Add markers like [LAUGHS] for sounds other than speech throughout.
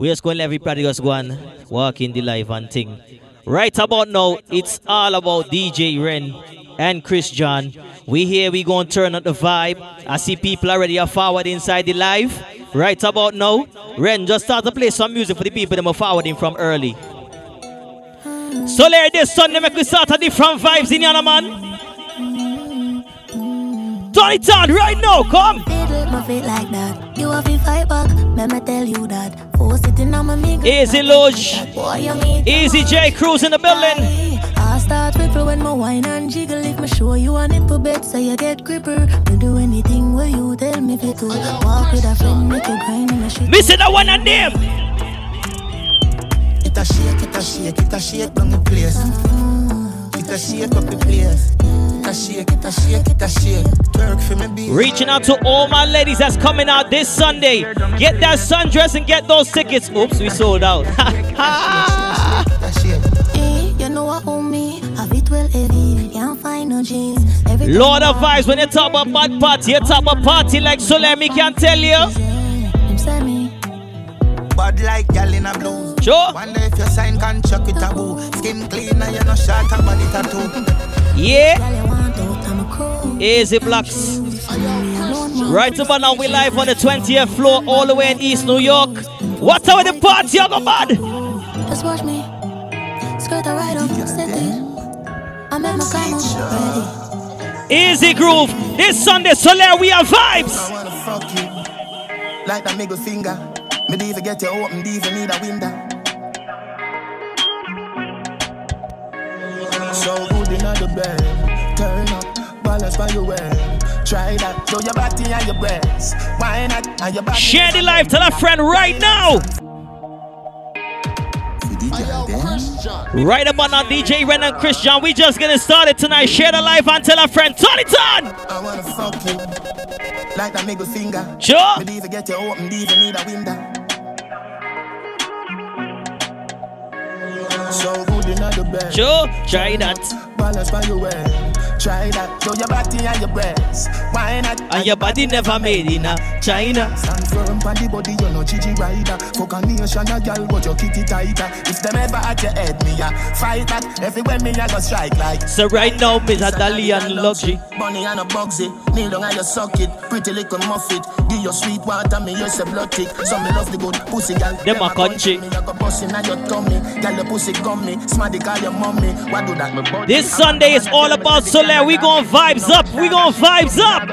We just going to everybody just go and walk in the life and thing. Right about now, it's all about DJ Ren and Chris John. We here, we going to turn up the vibe. I see people already are forward inside the live. Right about now, Ren just start to play some music for the people that are forwarding from early. So this Sunday, make we start a different vibes in your man. Turn it on right now, come. You have fight back, let me tell you that. Four sitting on my meat. Easy Luge. Easy J Cruz in the building. I start ripple when my wine and jiggle. If me show you a nipple bed, so you get gripper. Me do anything where you tell me to. Walk with a friend, make you grind in a shit. Missing that one and them. It a shake, it a shake, it a shake down the place. It a shake up the place. Reaching out to all my ladies that's coming out this Sunday. Get that sundress and get those tickets. Oops, we sold out. [LAUGHS] Lord of Vibes, when you talk about bad party, you talk about party like Solemi can tell you. Bad like gal in a blue. Sure. Wonder if your sign can chuck with a boo. Skin clean and you no shot a body tattoo. Yeah. Easy blocks. Right about now, we live on the 20th floor, all the way in East New York. What's up with the party, young man? Just watch me. Skirt the right off, set it. I'm in my ready. Easy groove. This Sunday, Soler, we have vibes. I wanna fuck you. Like that middle finger. Me even get you open, even need a window. So in the bed. Turn up, balance by your way. Try that, show your body and your breasts. Why not? And your body. Share the life, tell a friend right now. Right about now, DJ Ren and Chris John. We just getting started tonight. Share the life and tell a friend. Turn it on. I wanna fuck you like that middle finger. Sure. But even get you open, even need a window. So good in the bed. Sure, try that balance by your way. Try that, show your body and your breasts. Why not? And your body never made in a China. Stand firm on the body, you're no Gigi rider. Fuck a nation, a girl, but your kitty tighter. If them ever at your head, me a fight that. Everywhere me a go strike like. So right now, me a Dalian luxury. Money and a boxy, kneel down and you suck it. Pretty little muffet, give your sweet water, me use a blood tick. So me love the good pussy, girl. Them a country. Me a go bustin' at your tummy, girl, your pussy gummy. Smarty call your mommy. What do that, me body? This Sunday is all about Soler. We gon' vibes up. We gon' vibes up.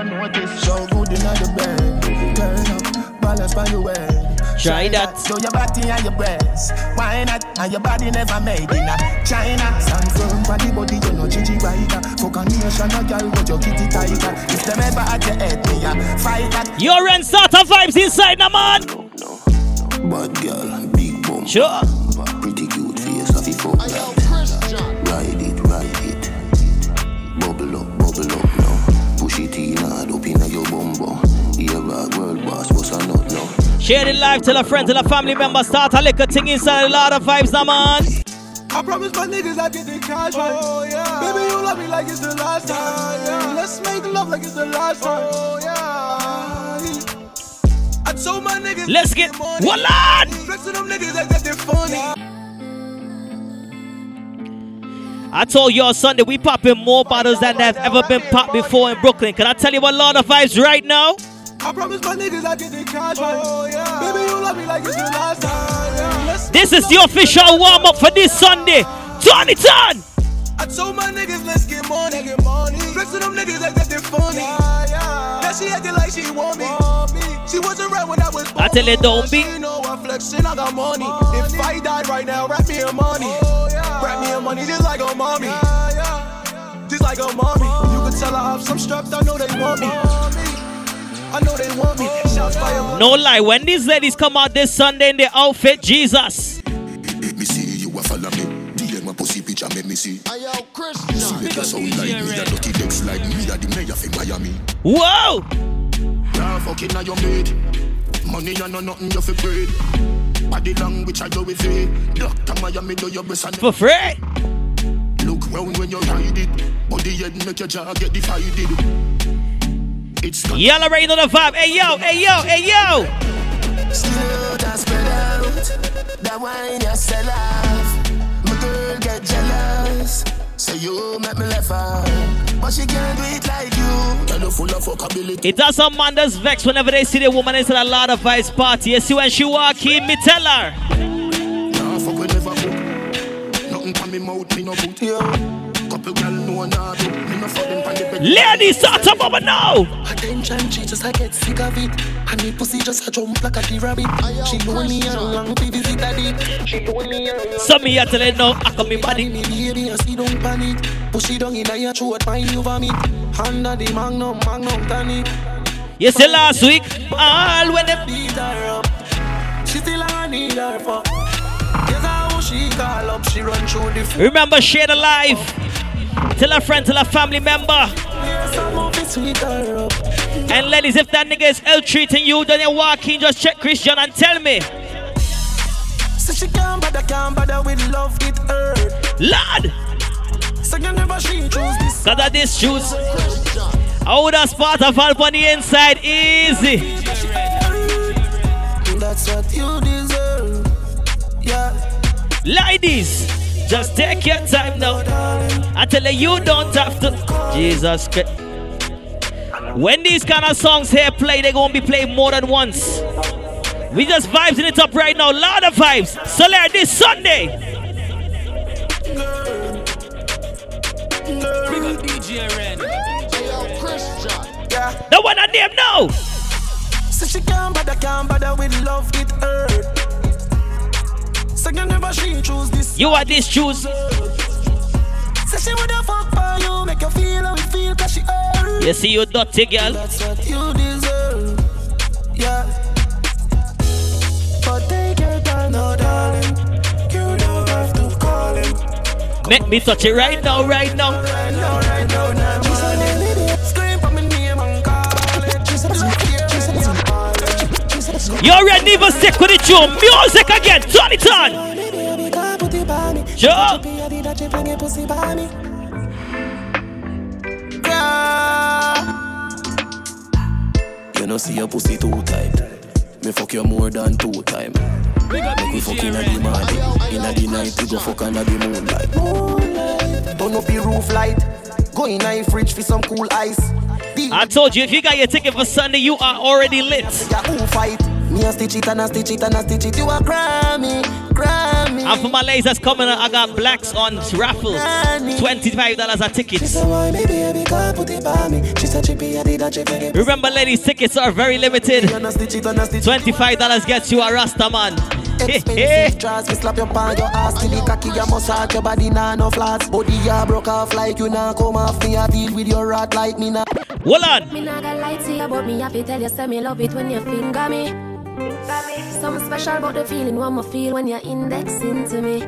Try that. Show your body and your breasts. Why not? And your body never made in China. Stand firm for the body, you know Gigi rider. Fuck a nation, a girl, but your kitty tighter. If them ever at your head, me a fight that. Your end starter vibes inside, now man. Bad girl, big bum. Sure. Pretty cute Share the life, tell a friend, tell a family member, start a little thing inside a lot of vibes now, man. I promise my niggas I get the cash right. Oh, yeah. Baby, you love me like it's the last time. Yeah. Let's make love like it's the last time. Oh, yeah. I told my niggas Let's get one lad. Flexing them niggas like that they're funny. I told y'all Sunday we popping more bottles than have ever been popped before in Brooklyn. Can I tell you what Lord of Vibes right now? I promise my niggas I get the cash oh, yeah. Baby, you love me like it's the last time. Yeah. This is the official warm up for this Sunday. Turn it on! I told my niggas let's get money. Get money. Flex them niggas like that they're funny. Yeah, yeah. Now she acting like she want me. Want me. She wasn't right when I was born. I tell her don't be. She know I'm flexing, I got money. money. If I die right now, wrap me in money. Oh, yeah. Wrap me in money just like a mommy. Yeah, yeah. Just like a mommy. You can tell I have some strapped, I know they want me. I know they want me. Shots fire. No lie, when these ladies come out this Sunday in their outfit, Jesus. Let me see you follow me pussy picture make me see. I am Chris John. See me so like me, a dirty decks like me, a the mayor for Miami. Whoa! Nah, fucking now your made. Money and no nothing you for bread. Body language I do with it. Doctor Miami do your best and for free. Look round when you ride it. Body head make your jaw get divided. It's Yellow rain on the vibe. Hey yo, hey yo, hey yo. Slow down, spread out. a wine, you sell off. My girl get jealous. Say you make me laugh out. But she can't do it like you. Girl, full of fuckability. It does some man that's vexed whenever they see the woman in a lot of vice party. You see when she walk in, me tell her. Nah, fuck with never. Nothing me mouth, me no boot. Yeah. Couple gal know nah do. Me no fuck them pan the bed. Ladies, start up over now. Attention, she just I get sick of it. And the pussy just a jump like a the rabbit. She lonely and long to visit a dick. She lonely and long. Some me here tell it now, I come me body. Me baby, I see don't panic. Push it down in your throat, find you vomit. Under the magnum, magnum tonic. You see last week, all when them Beat her up. She still I need her for. Yes, she call up, she run through the floor. remember share the life. Tell a friend, tell a family member. Some of it sweet her up. And ladies, if that nigga is ill treating you, then you walk in, just check Christian and tell me. So she can't bother, can't bother with love, hurt. Lord, So you never she choose this. cause of this. How the spot of all on the inside easy. That's what you deserve. Yeah. Ladies, just take your time now. I tell you, you don't have to. Jesus Christ. When these kind of songs here play, they're gonna be played more than once. We just vibes in it up right now. Lot of vibes. Solar this Sunday. The one I name now. So she can't bother, can't bother with love, hurt. You never she choose this. You are this choose. So she woulda fuck for you, make you feel how it feel, cause she hurt. You see you dirty girl. That's what you deserve. Yeah. But take your time, no darling. You don't have to call him. Make me touch it right now, right now. Right now, right now, now. You already even stick with the tune. Music again. Turn it on. Sure. You know see your pussy too tight. Me fuck you more than two time. Make we fuck inna the morning, inna the night we go fuck under the moonlight. Moonlight. Turn up the roof light. Go in a fridge for some cool ice. I told you, if you got your ticket for Sunday, you are already lit. Ya who fight. Me a stitch it and a stitch it and a stitch it. You a Grammy, Grammy. And for my ladies that's coming, I got blacks on raffle. $25 a ticket. She said, why me baby can't put it by me? She said, Chippy, I did that, Chippy. Remember, ladies, tickets are very limited. And a stitch it and a stitch it. $25 gets you a Rasta man. [LAUGHS] Expensive draws, me slap your pan, your ass till the cocky, you massage your body, nah no flats. Body ya broke off like you nah come off me, I deal with your rat like me nah. Hold on. Me not gonna lie to you, but me have to tell you, say me love it when you finger me. Something special about the feeling what me feel when you're indexing to me.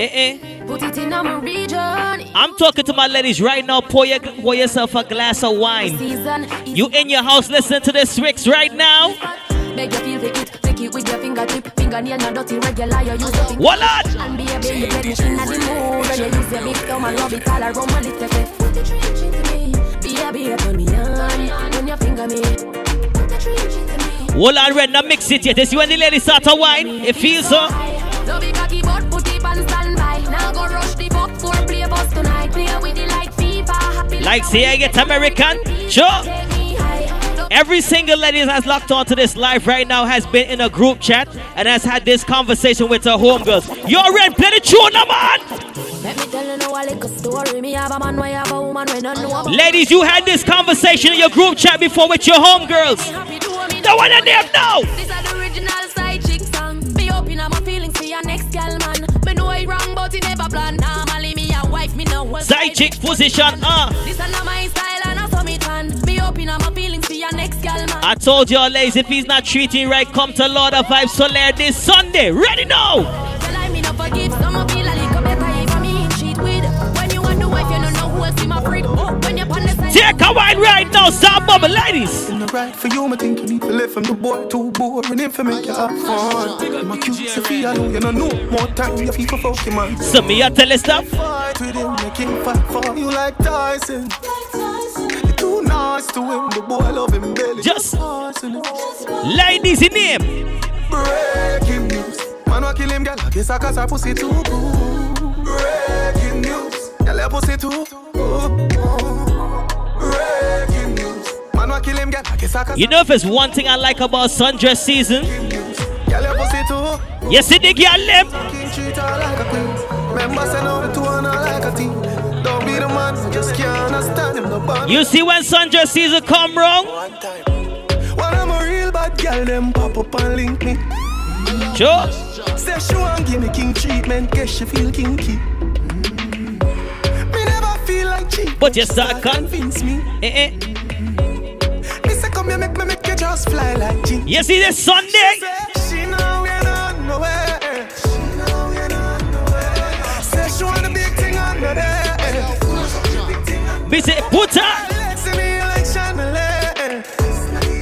Eh, eh. Put it in my region. I'm talking to my ladies right now. Pour, your, pour yourself a glass of wine. You in your house listening to this Ricks right now? Beg you feel the it, take it with your fingertip. Fingernail not dirty, regular, you use thing. What? And baby, get it in the mood. When you use your big thumb and rub it all around my little bit. Put the trench into me. Baby, put me on. When you finger me. Put the trench into me. Hold on, Red, now mix it yet. You see when the ladies start to wine, it feels so. No big cocky but put it on standby. Now go rush the pop for play bus tonight. Play with the like FIFA. Happy Like, say I get American. Sure. Take me high. Every single lady that has locked onto this live right now has been in a group chat and has had this conversation with her homegirls. Yo, Red, play the tune, man. Let me tell you now a little story. Me have a man, why have a woman when I know. Ladies, you had this conversation in your group chat before with your homegirls. Happy do me The one now. This is the original side chick song. Be open up my feelings for your next gal man. Me know it wrong, but it never plan. Normally me a wife, me no one Side chick position, uh. This is not my style and I saw me open up my feelings for your next gal man. I told y'all, ladies, if he's not treating right, come to Lord of Vibes Soler this Sunday. Ready now? On the a wine right now, stop bubble, ladies. In the right for you, me think you need to live from the boy too boring him for make you have fun. My cute Sophia, know you know no more time you people for fucking man. So me, I tell you stuff. Fight with him, make him fight for you like Tyson. You too nice to him, the boy I love him belly. Just-. Ladies in him. breaking news. Man, wa kill him girl. Kiss her cause her pussy too. Breaking news. Girl, her pussy too You know if there's one thing I like about sundress season? Girl, girl. Don't be the bad. You see when sundress season come wrong? When I'm a real bad girl, them pop up and link me. Sure. Say she want give me king treatment, guess she feel kinky. But you start convince me. Eh, eh. Me make me make you just fly like G. You see this Sunday? Say she know we're not nowhere. She know we're not nowhere. Say she want a big thing under there. Me say put her.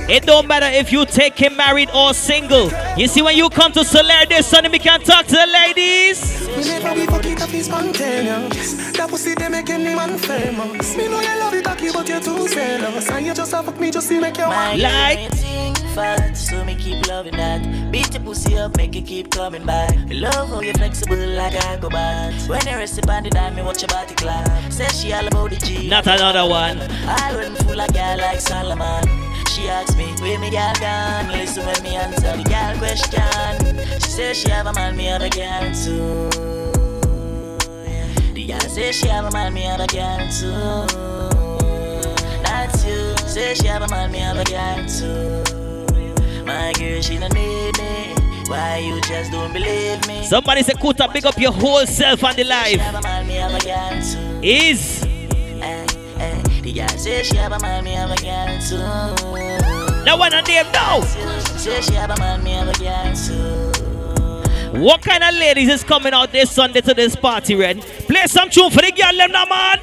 It don't matter if you take him married or single. You see when you come to Soler this Sunday, we can talk to the ladies. Me never be fuck it up, it's spontaneous. That pussy they make any man famous. Me know you love it, cocky, but you're too zealous. And you just fuck me, just to make you want. Like- fat, so me keep loving that. Beat your pussy up, make it keep coming back. Love how you flexible like I go back. When you rest upon the dime, me watch your body clap. Say she all about the G. Not another one. I run full of girl like Solomon. She asks me, where me girl gone? Listen when me answer the girl question. She says she have a man, me have a girl too. Yeah. The girl say she have a man, me have a girl too. That's you. Say she have a man, me have a girl too. My girl, she don't need me. Why you just don't believe me? Somebody say, Kuta, big up your whole self on the She live. have a man, me have a girl too. Is. Eh, eh, the girl say she have a man, me have a girl too. that one a name now. Say she have a man, me have a girl too. What kind of ladies is coming out this Sunday to this party, Red? Play some tune for the girl, them now, man.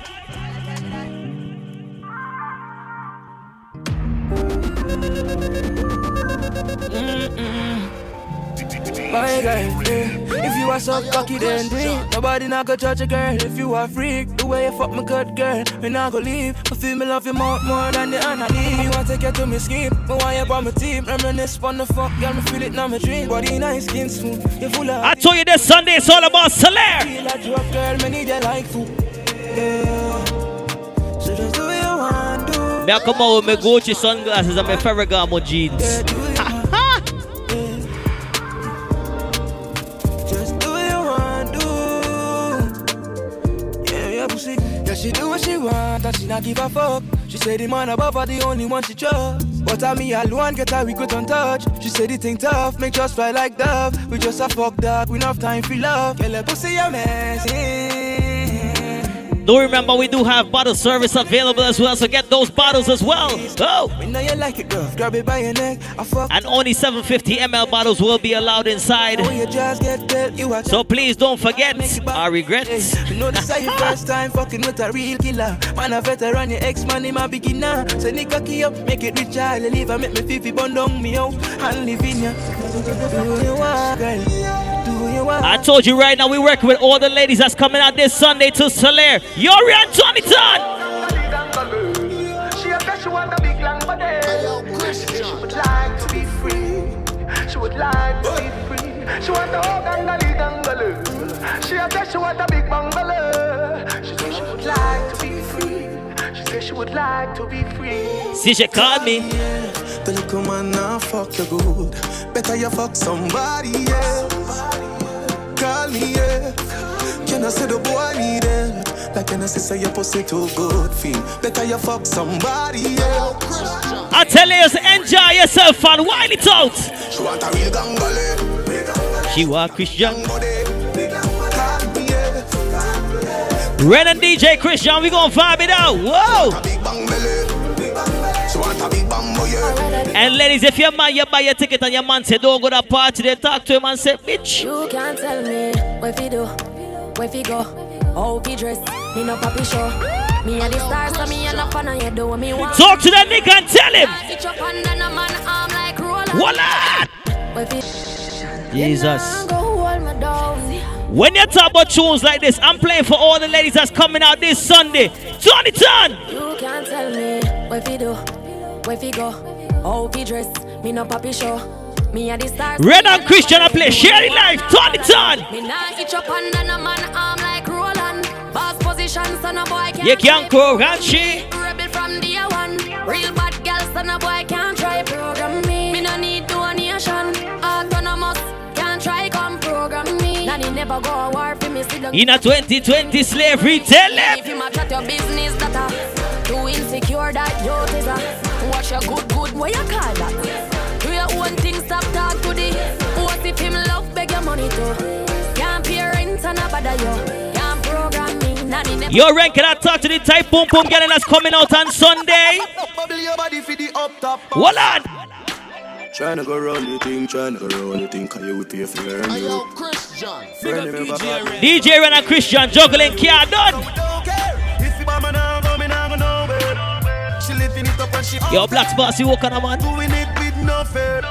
My girl, yeah. If you are so cocky, then it. Nobody not go judge a girl. If you are freak, the way you fuck me good girl, me not go leave. I feel me love you more, more than the enemy. You want to take you to me scheme, me want you on my team. Reminisce on the fuck, girl, me feel it now my dream. Body nice, skin smooth, you full of. I told you this Sunday it's all about Soler. feel like you a girl, me need you like food. Yeah. So just do what you want, do. Me I come out with my Gucci sunglasses and my Ferragamo jeans. Yeah, she do what she want, and she not give a fuck. She say the man above her the only one she trust. But I me alone get her we could on touch. She say the thing tough, make just fly like dove. We just a fuck dog, we enough time for love. Girl, pussy amazing. Do remember we do have bottle service available as well, so get those bottles as well. Oh! We know you like it, girl. Grab it by your neck. I fuck. And only 750 ml bottles will be allowed inside. Oh, when you just get dead, you are So please don't forget our regrets. You know this is your [LAUGHS] first time fucking with a real killer. Man a veteran, your ex man him a beginner. Say nigga key up, make it rich, I'll leave. I make me fifi bun down me out and live in ya. Do what you want, girl. Do what you want. I told you right now, we're working with all the ladies that's coming out this Sunday to Soler. Yori and Tony Ton! She a say she want a big long body. She would like to be free. She would like to be free. She whole gangali dangaloo. She a say she want a big bungalow. She say she would like to be free. She say she would like to be free. See, she called me. The little man now fuck you good. Better you fuck somebody else. Call me, yeah. Can I say the boy need it? Like can I say say your pussy too good feel? Better you fuck somebody else. I tell you, enjoy yourself and wild it out. She want a real gangale. She was Christian. Body. Big gangale. me, yeah. Ren and DJ Chris John, we gonna vibe it out. Whoa! And ladies, if your man you buy your ticket and your man say don't go to party, then talk to him and say, bitch. You can't tell me where fi do, where fi go, how fi dress. Me no papi show. Me a the star, so me a no fan of you do what me want. Talk to that nigga and tell him. Sit up under a man arm like roller. Voila! Jesus. go hold me down. When you talk about tunes like this, I'm playing for all the ladies that's coming out this Sunday. Tony Ton! You can't tell me where fi do, where go, Oh, we dress, me no poppy show. Me and the stars. Red and Chris John, I play share life, turn it on. Me nah itch up and a man arm like Roland. Boss position, son of boy can't. Ranchi. Rebel from day one. Real bad girl, son of boy can't try program me. Me no need donation. Autonomous, can't try come program me. Nanny never go a war for me. In a 2020 slavery, tell them. If you match at your business, that too insecure that you're you is a your good good, what you call that? Do your own thing, stop talk to the. What if him love beg your money too? Can't pay rent and a bother you. Can't program me, nanny never. Yo, Ren, can I talk to the type boom boom girl that's coming out on Sunday? Bubble your body for the up top. Hold on. Tryna go round the thing, tryna go round the thing, cause you would pay for learn you. Friend, remember back- DJ Ren and Chris John juggling car done. It up and she Yo, Black Spots, you walk on a man. doing it with no fear.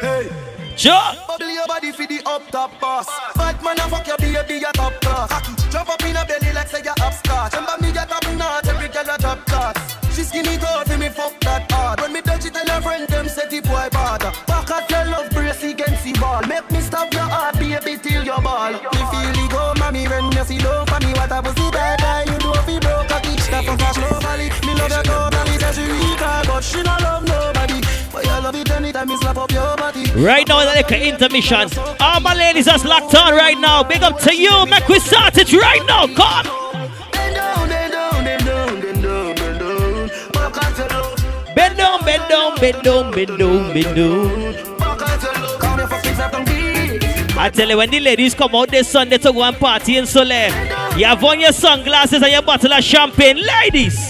Hey. Sure. Bubble your body for the up top boss. Bad man, I fuck your baby, a top class. Jump up in a belly like say you upstart. Remember me get up notch, every girl a top class. She skinny tall me fuck that hard. When me touch it, tell her friend them set it boy bad. Back at your love brace against the ball. Make me stop your heart, baby, till your ball. Me feel it go, mommy, when you see low for me. What a pussy better, you do fi broke cocky. That from flash globally. Me love your totally, say she weak, but she no love nobody. But you love it anytime me slap up your body. Right now, it's like an intermission. All my ladies that's locked on right now. Big up to you. Make we start it right now. Come. Bend down, bend down, bend down, bend down, bend down. I tell you, when the ladies come out this Sunday to go and party in Soleil, you have on your sunglasses and your bottle of champagne. Ladies,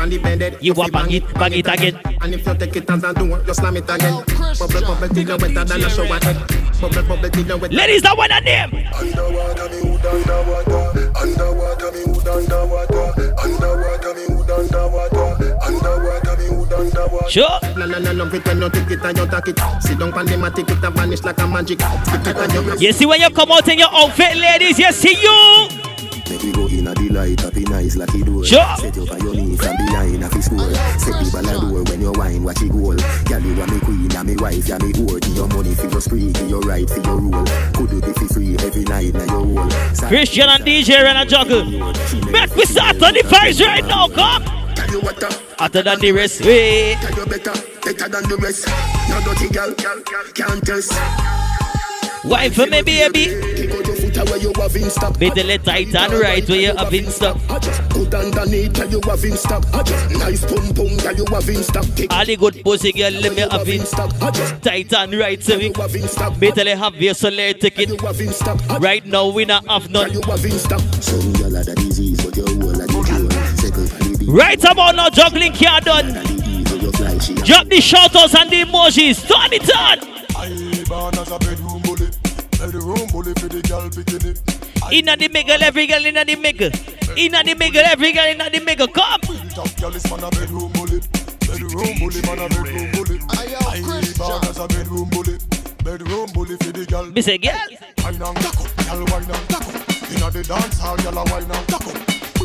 And the bended, You want bang it, bang it again. And if you take it as a door, you slam it again. Bubble, bubble, till you wetter than a shower head. Bubble, bubble, till you wetter. ladies, that one a name. Underwater, me hood underwater. Underwater, me hood underwater. Underwater, me hood underwater. Underwater, me hood underwater. Sure. La la la love it when you take it and you take it. Sit down on the mat, take it and vanish like a magic. Stick it and you You see when you come out in your outfit, ladies, you see you. Make we go in a delight, happy nice like he do. Sure. Set you on your knees from behind a fi score. Set ball a door when you wine, watch it goal. Girl, you are me queen, and me wife, you me whore. Give your money for your spree, give your right for your rule. Could you be free every night na your hole? Chris John and DJ and a juggle. Make we start on the vibes right now. Come. Tell you what, uh, Hotter than the rest. Hey. tell you better, better than the rest. No dirty girl, can't test. Wine for me, baby. Kick out your foot away, you have in stock. Middle it tight and right where you have in stuff. I good underneath, tell you have in stock. Nice pum pum, tell you have in stock. All the good pussy girl, let me have in stock. I tight and right so we you have in. Better have your solar eh, ticket. You have in stock. I Right now we not have tell none. you have in stock. Some girl had a disease, but your whole a cure. Second for the disease, Right about now juggling can't done. the disease where you fly, she a Drop the shout outs and the emojis. Turn it on. I born as a bedroom bully. Bedroom bully for the girl bikini. Inna the middle, every girl inna the middle. Inna the middle, every girl inna the middle. Come. Top girl is man a bedroom bully. Bedroom bully, man a bedroom bully. I born as a bedroom bully. Bedroom bully for the girl. Me say, girl. Wine and taco, girl wine and taco. Inna the dance hall, girl a wine and taco.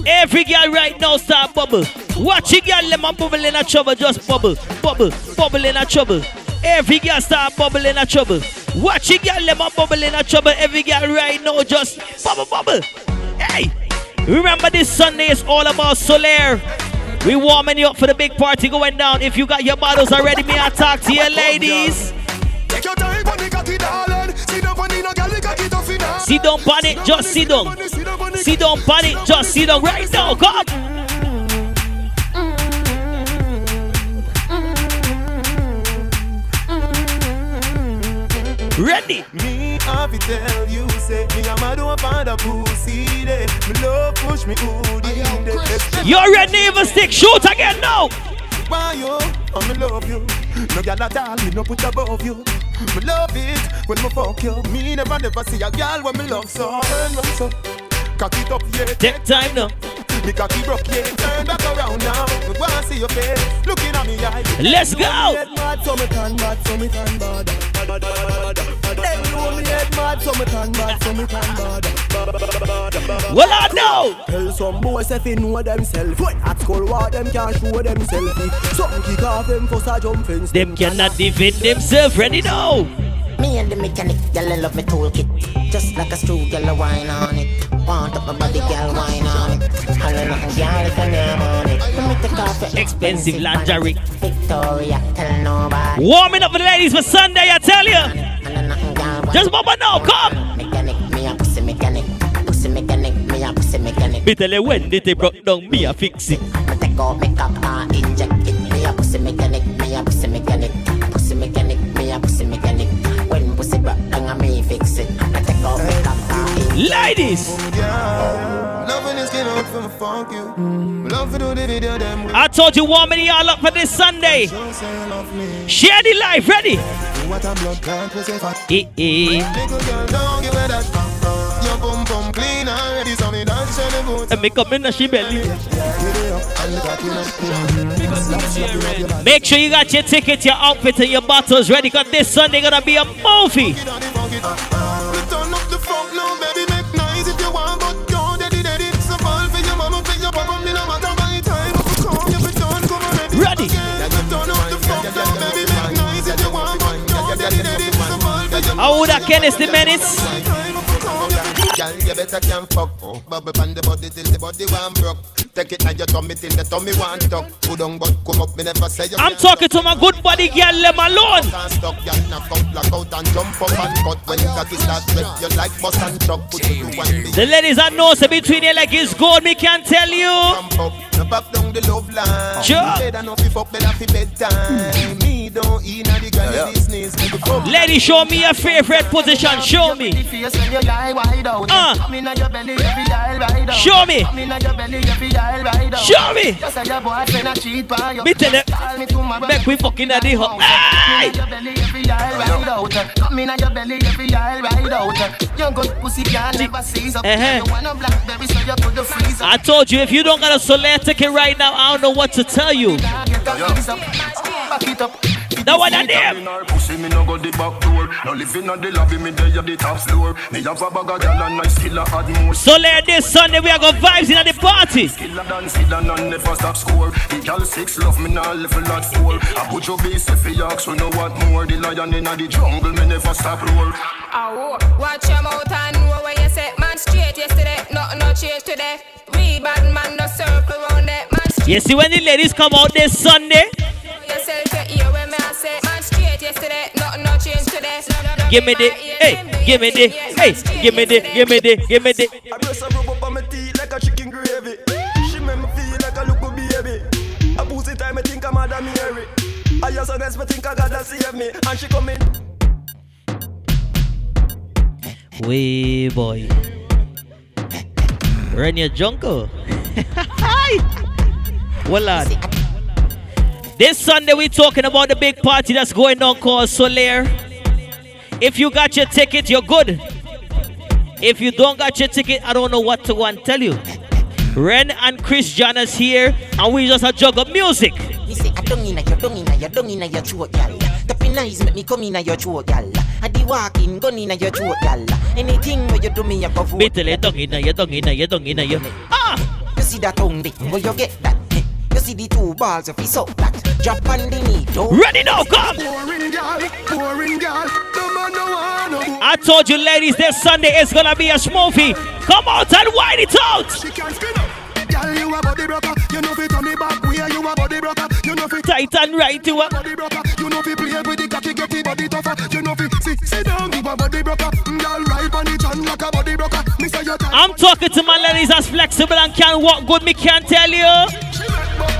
Every girl right now start bubble. Watch it, girl, let my bubble in a trouble. Just bubble, bubble, bubble in a trouble. Every girl start bubbling in a trouble. Watch it, girl, let my bubble in a trouble. Every girl right now just bubble, bubble. Hey, remember this Sunday is all about Soler. We warming you up for the big party going down. If you got your bottles already, may I talk to you, ladies? Take your time on the cocky, darling. Sit down the no girl, the cocky tough enough. Sit down, panic, just sit down. Sit down, panic, just sit down right now. Come. Ready? Me have to tell you, say me a mad up on the pussy day. Me love push me hoodie day. You're ready, even stick. Shoot again now. Why you? Oh, me love you. No girl at all, me no put above you. Me love it when me fuck you. Me never never see a girl when me love so. So. Cock it up, yeah. Take time now. Me cocky broke, yeah. Turn back around now. Me wanna see your face. Looking at me eye. Let's go. Head mad, so me turn bad, so me turn bad. Them know me head mad, so me turn bad, so me turn bad. Well, I know. Tell some boys if they know themselves. At school, what them can't show themselves. Something kick off them for a jump fence. Them cannot defend themselves. Ready now. Me and the mechanic, girl, I love me toolkit. Just like a screw, girl, I wine on it. Want up my body, girl, wine on it. Holla nothing, girl, if you on it. Let me take off your Expensive lingerie. Victoria, tell nobody. Warming up for the ladies for Sunday, I tell you. Holla nothing, girl, Just bump now, come. Mechanic, me a pussy mechanic. Pussy mechanic, me a pussy mechanic. Me tell you when they broke down, me a fix it. I take out me cock and inject it. Me a pussy mechanic, them I told you warming y'all up for this Sunday. don't say love me. Share the life, ready? What a blood clot, pussy fat. Eh, eh. Little girl, don't give her that. Your bum bum clean already, so me dance on the boots. And make up in the she belly. Get it up and look at it up. Make sure you got your ticket, your outfit, and your bottles ready, cause this Sunday gonna be a movie. For your I would have Kenneth the Menace. time. If you come, Girl, you better can fuck. Bubble pan the body till the body one broke. Take it now your tummy till the tummy one tuck. Put on but come up, me never say you I'm talking to my good buddy girl, let me alone. can't stop. Girl, knock out, lock out and jump up and cut. When you cocky start rip, you like bus and truck. Put you to one The ladies know so between you like it's gold, me can tell you. jump up. No back down the love line. Sure. Better no fi fuck, better fi bedtime. Me don't eat na the girl business. Me go. Lady, show me your favorite position. Show me. face when you lie wide out. Uh. Come inna your belly, every dial ride out. Show me. Come inna your belly, every dial ride out. Show me. Just say your boyfriend a cheat by you. Me tell you. Call me tomorrow. Make we fucking at the hut. Hey! inna your belly, every dial ride out. Come inna your belly, every dial ride out. Your good pussy can never seize up. Uh-huh. You want a blackberry, so you put the freezer. I told you if you don't got a Soler ticket right now, I don't know what to tell you. Get the freeze up. Back it up. That one and them. In her pussy, me no go the back door. No living on the lobby, me there at the top floor. Me have a bag of gyal and I still a add more. Soler this Sunday, we are going vibes in at the party. Killer than Sid and none never stop score. The gyal six love me now level at four. I put your base if you ask, we know what more. The lion in the jungle, me never stop roar. Oh, watch your mouth and know where you set man straight yesterday. Nothing no change today. We bad man no circle round that man. You see when the ladies come out this Sunday, straight yesterday. Nothing no change today. give me the, hey, give me the, hey, give me the, give me the, give me the. I press a rub up on my teeth like a chicken gravy. She make me feel like a little baby. A pussy time, I think I'm Mother Mary. I just honest, me think I gotta save me. And she come in. Way boy. Run your jungle. [LAUGHS] well, lad. This Sunday we're talking about the big party that's going on called Soler. If you got your ticket, you're good. If you don't got your ticket, I don't know what to go and tell you. Ren and Chris Jonas here, and we just a juggle music. Me say I don't inna your dung inna your dung inna your throat, gal. Tapping eyes make me come inna your throat, gal. I walking gun inna your throat, gal. Anything where you do me, I go dung dung dung you. Ah! You see that tongue, where you get that? You see the two balls of his up that. Drop on the knee, don't. Ready now, come! Boring girl, boring girl. No man no want no. I told you, ladies, this Sunday is gonna be a smoothie. Come out and wine it out. She can spin up. Girl, you a body broker. You know fi turn it back where you a body broker. You know fi Tight and right to her. body broker. You know fi play with the cocky, get the body tougher. You know fi sit, sit down, give a body broker. Girl, right on the chan like a body broker. Me say you tight. I'm talking to my ladies that's flexible and can walk good. Me can't tell you.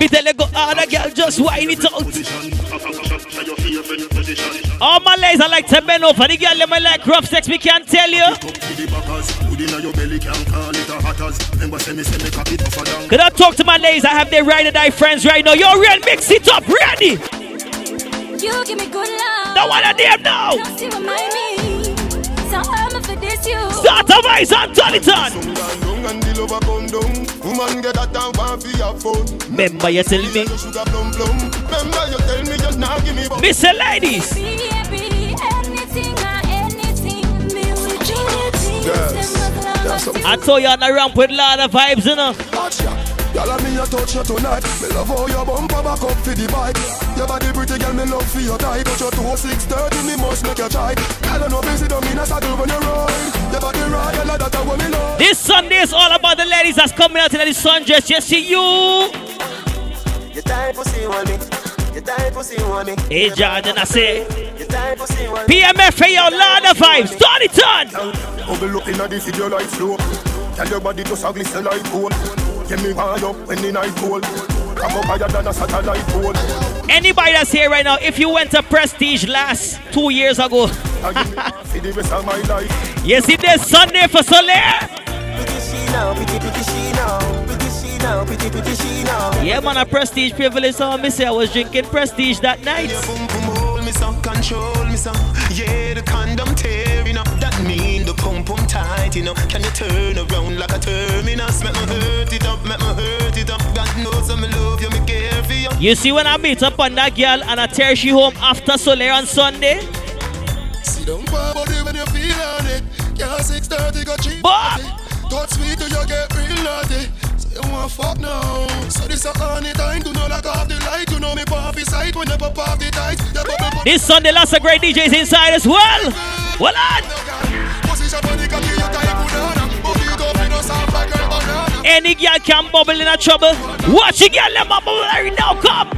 Me tell you go harder, girl, just wine it out. All my ladies I like to bend over. The girl them I like rough sex. we can't tell you. Could I talk to my ladies? I have their ride or die friends right now. Yo, real mix it up, ready? You give me good love. Don't wanna them now. The lover come down. Woman get that down, for your phone. Remember you tell me. Your sugar plum plum. Remember you tell me you now give me bum. Miss ladies. Be happy, anything or anything. Me with you, Yes. That's anything. some I told you on the ramp with a lot of vibes, you know. Watch ya. Girl, me a touch you tonight. Me love how your bumper back up for the bike. Your body pretty, girl, me love for your type. But your two six thirty, me must make you try. Girl, I know busy, don't mean a saddle when you ride. Your body right, girl, that's what me love. This Sunday is all about the ladies that's coming out in the sundress. Yes, see you. Your type pussy want me. Your type pussy want me. Hey, John, and I say. Your type pussy want me. PMFA, your Lord of Vibes. Turn it on. Bubble looking at this video like slow. Tell your body to sagly sell like gold. Give me one up when the night cold. Come up higher than a satellite pole. Anybody that's here right now, if you went to Prestige last two years ago, [LAUGHS] See the rest of my life. yes, it is Sunday for Soler. Pretty she now, pretty pretty she now. Pretty she now, pretty pretty she now. Yeah, man, a Prestige privilege. So I say I was drinking Prestige that night. Yeah, Boom boom hold me some, control me some. Yeah, the condom tearing pum tight, you. Can you turn around like a terminus? Make me hurt it up, make me hurt it up. God knows I'm love you, me care for you. You see when I beat up on that girl and I tear she home after Soler on Sunday? See them body when you feel on it. Girl, 630 got cheap. Bob! Touch me till you get real naughty. You want fuck now. So this a honey time to know like off the light. You know me pop the sight when you pop off the tight. You pop up This Sunday, lots of great DJs inside as well. Well on. Position for the Any girl can bubble in a trouble. Watch it, girl, let my bubble right now come.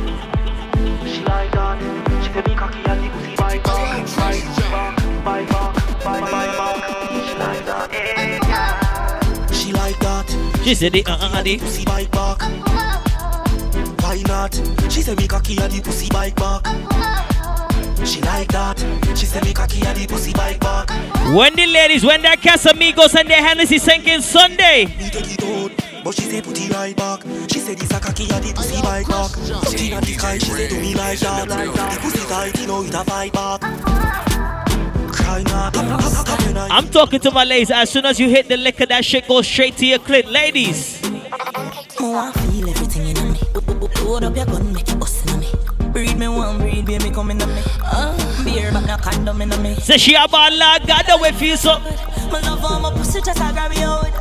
She like that. She tell me cocky and the pussy. She like that. She like that. She said the uh uh the. Pussy bike back. Why not? She said me cocky and the pussy bike back. She like that. She said me cocky and the pussy bike back. When the ladies, when their Casamigos and their Hennessy sinking Sunday. Me take it out, but she say put it right back. She said it's a cocky and the pussy bike back. Looking at the sky, she say do me like that. The pussy tight, you know it a fight back. I'm talking to my ladies. As soon as you hit the liquor, that shit goes straight to your clit. Ladies. Oh, I feel everything in me. Load up your gun, me one, breed baby coming in me. Uh, beer back a condom in me. Say she a bad lad, God the way feel so. My love on my pussy just a grab you out.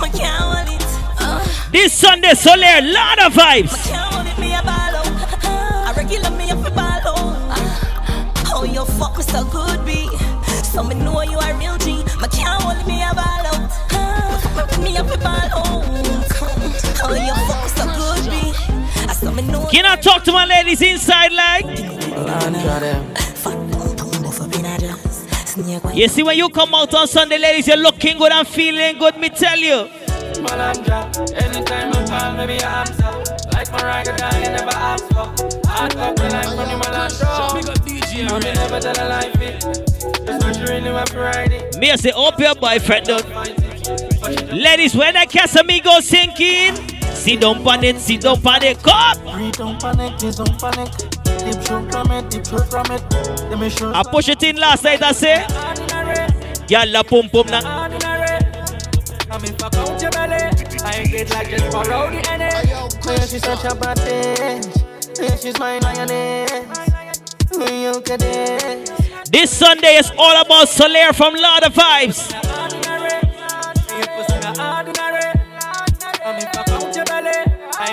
My can't hold it. Uh, This Sunday, Soler, lot of vibes. can't hold it, me a ball out. Uh, I regular me a ball out. Uh, oh, you fuck me so good, B. So me know you are real G. My can't hold me a ball out. Uh, me a ball out. Can I talk to my ladies inside like? You see when you come out on Sunday, ladies, you're looking good and feeling good, me tell you. Anytime maybe I. Like. Big up DJ, never tell a. Me I say, up your boyfriend done. Ladies, when that Casamigo sinking, sit down on it, sit down on it, come. Breathe, don't panic, please don't panic. Deep shoot from it, deep shoot from it. Let me show I push it in last night, I say. Yalla pum pum na. I mean, fuck out your belly. I ain't get like just borrow the energy. Man, she's such a bad bitch. Yeah, she's my lioness. When you get it. This Sunday is all about Soler from Lord of Vibes.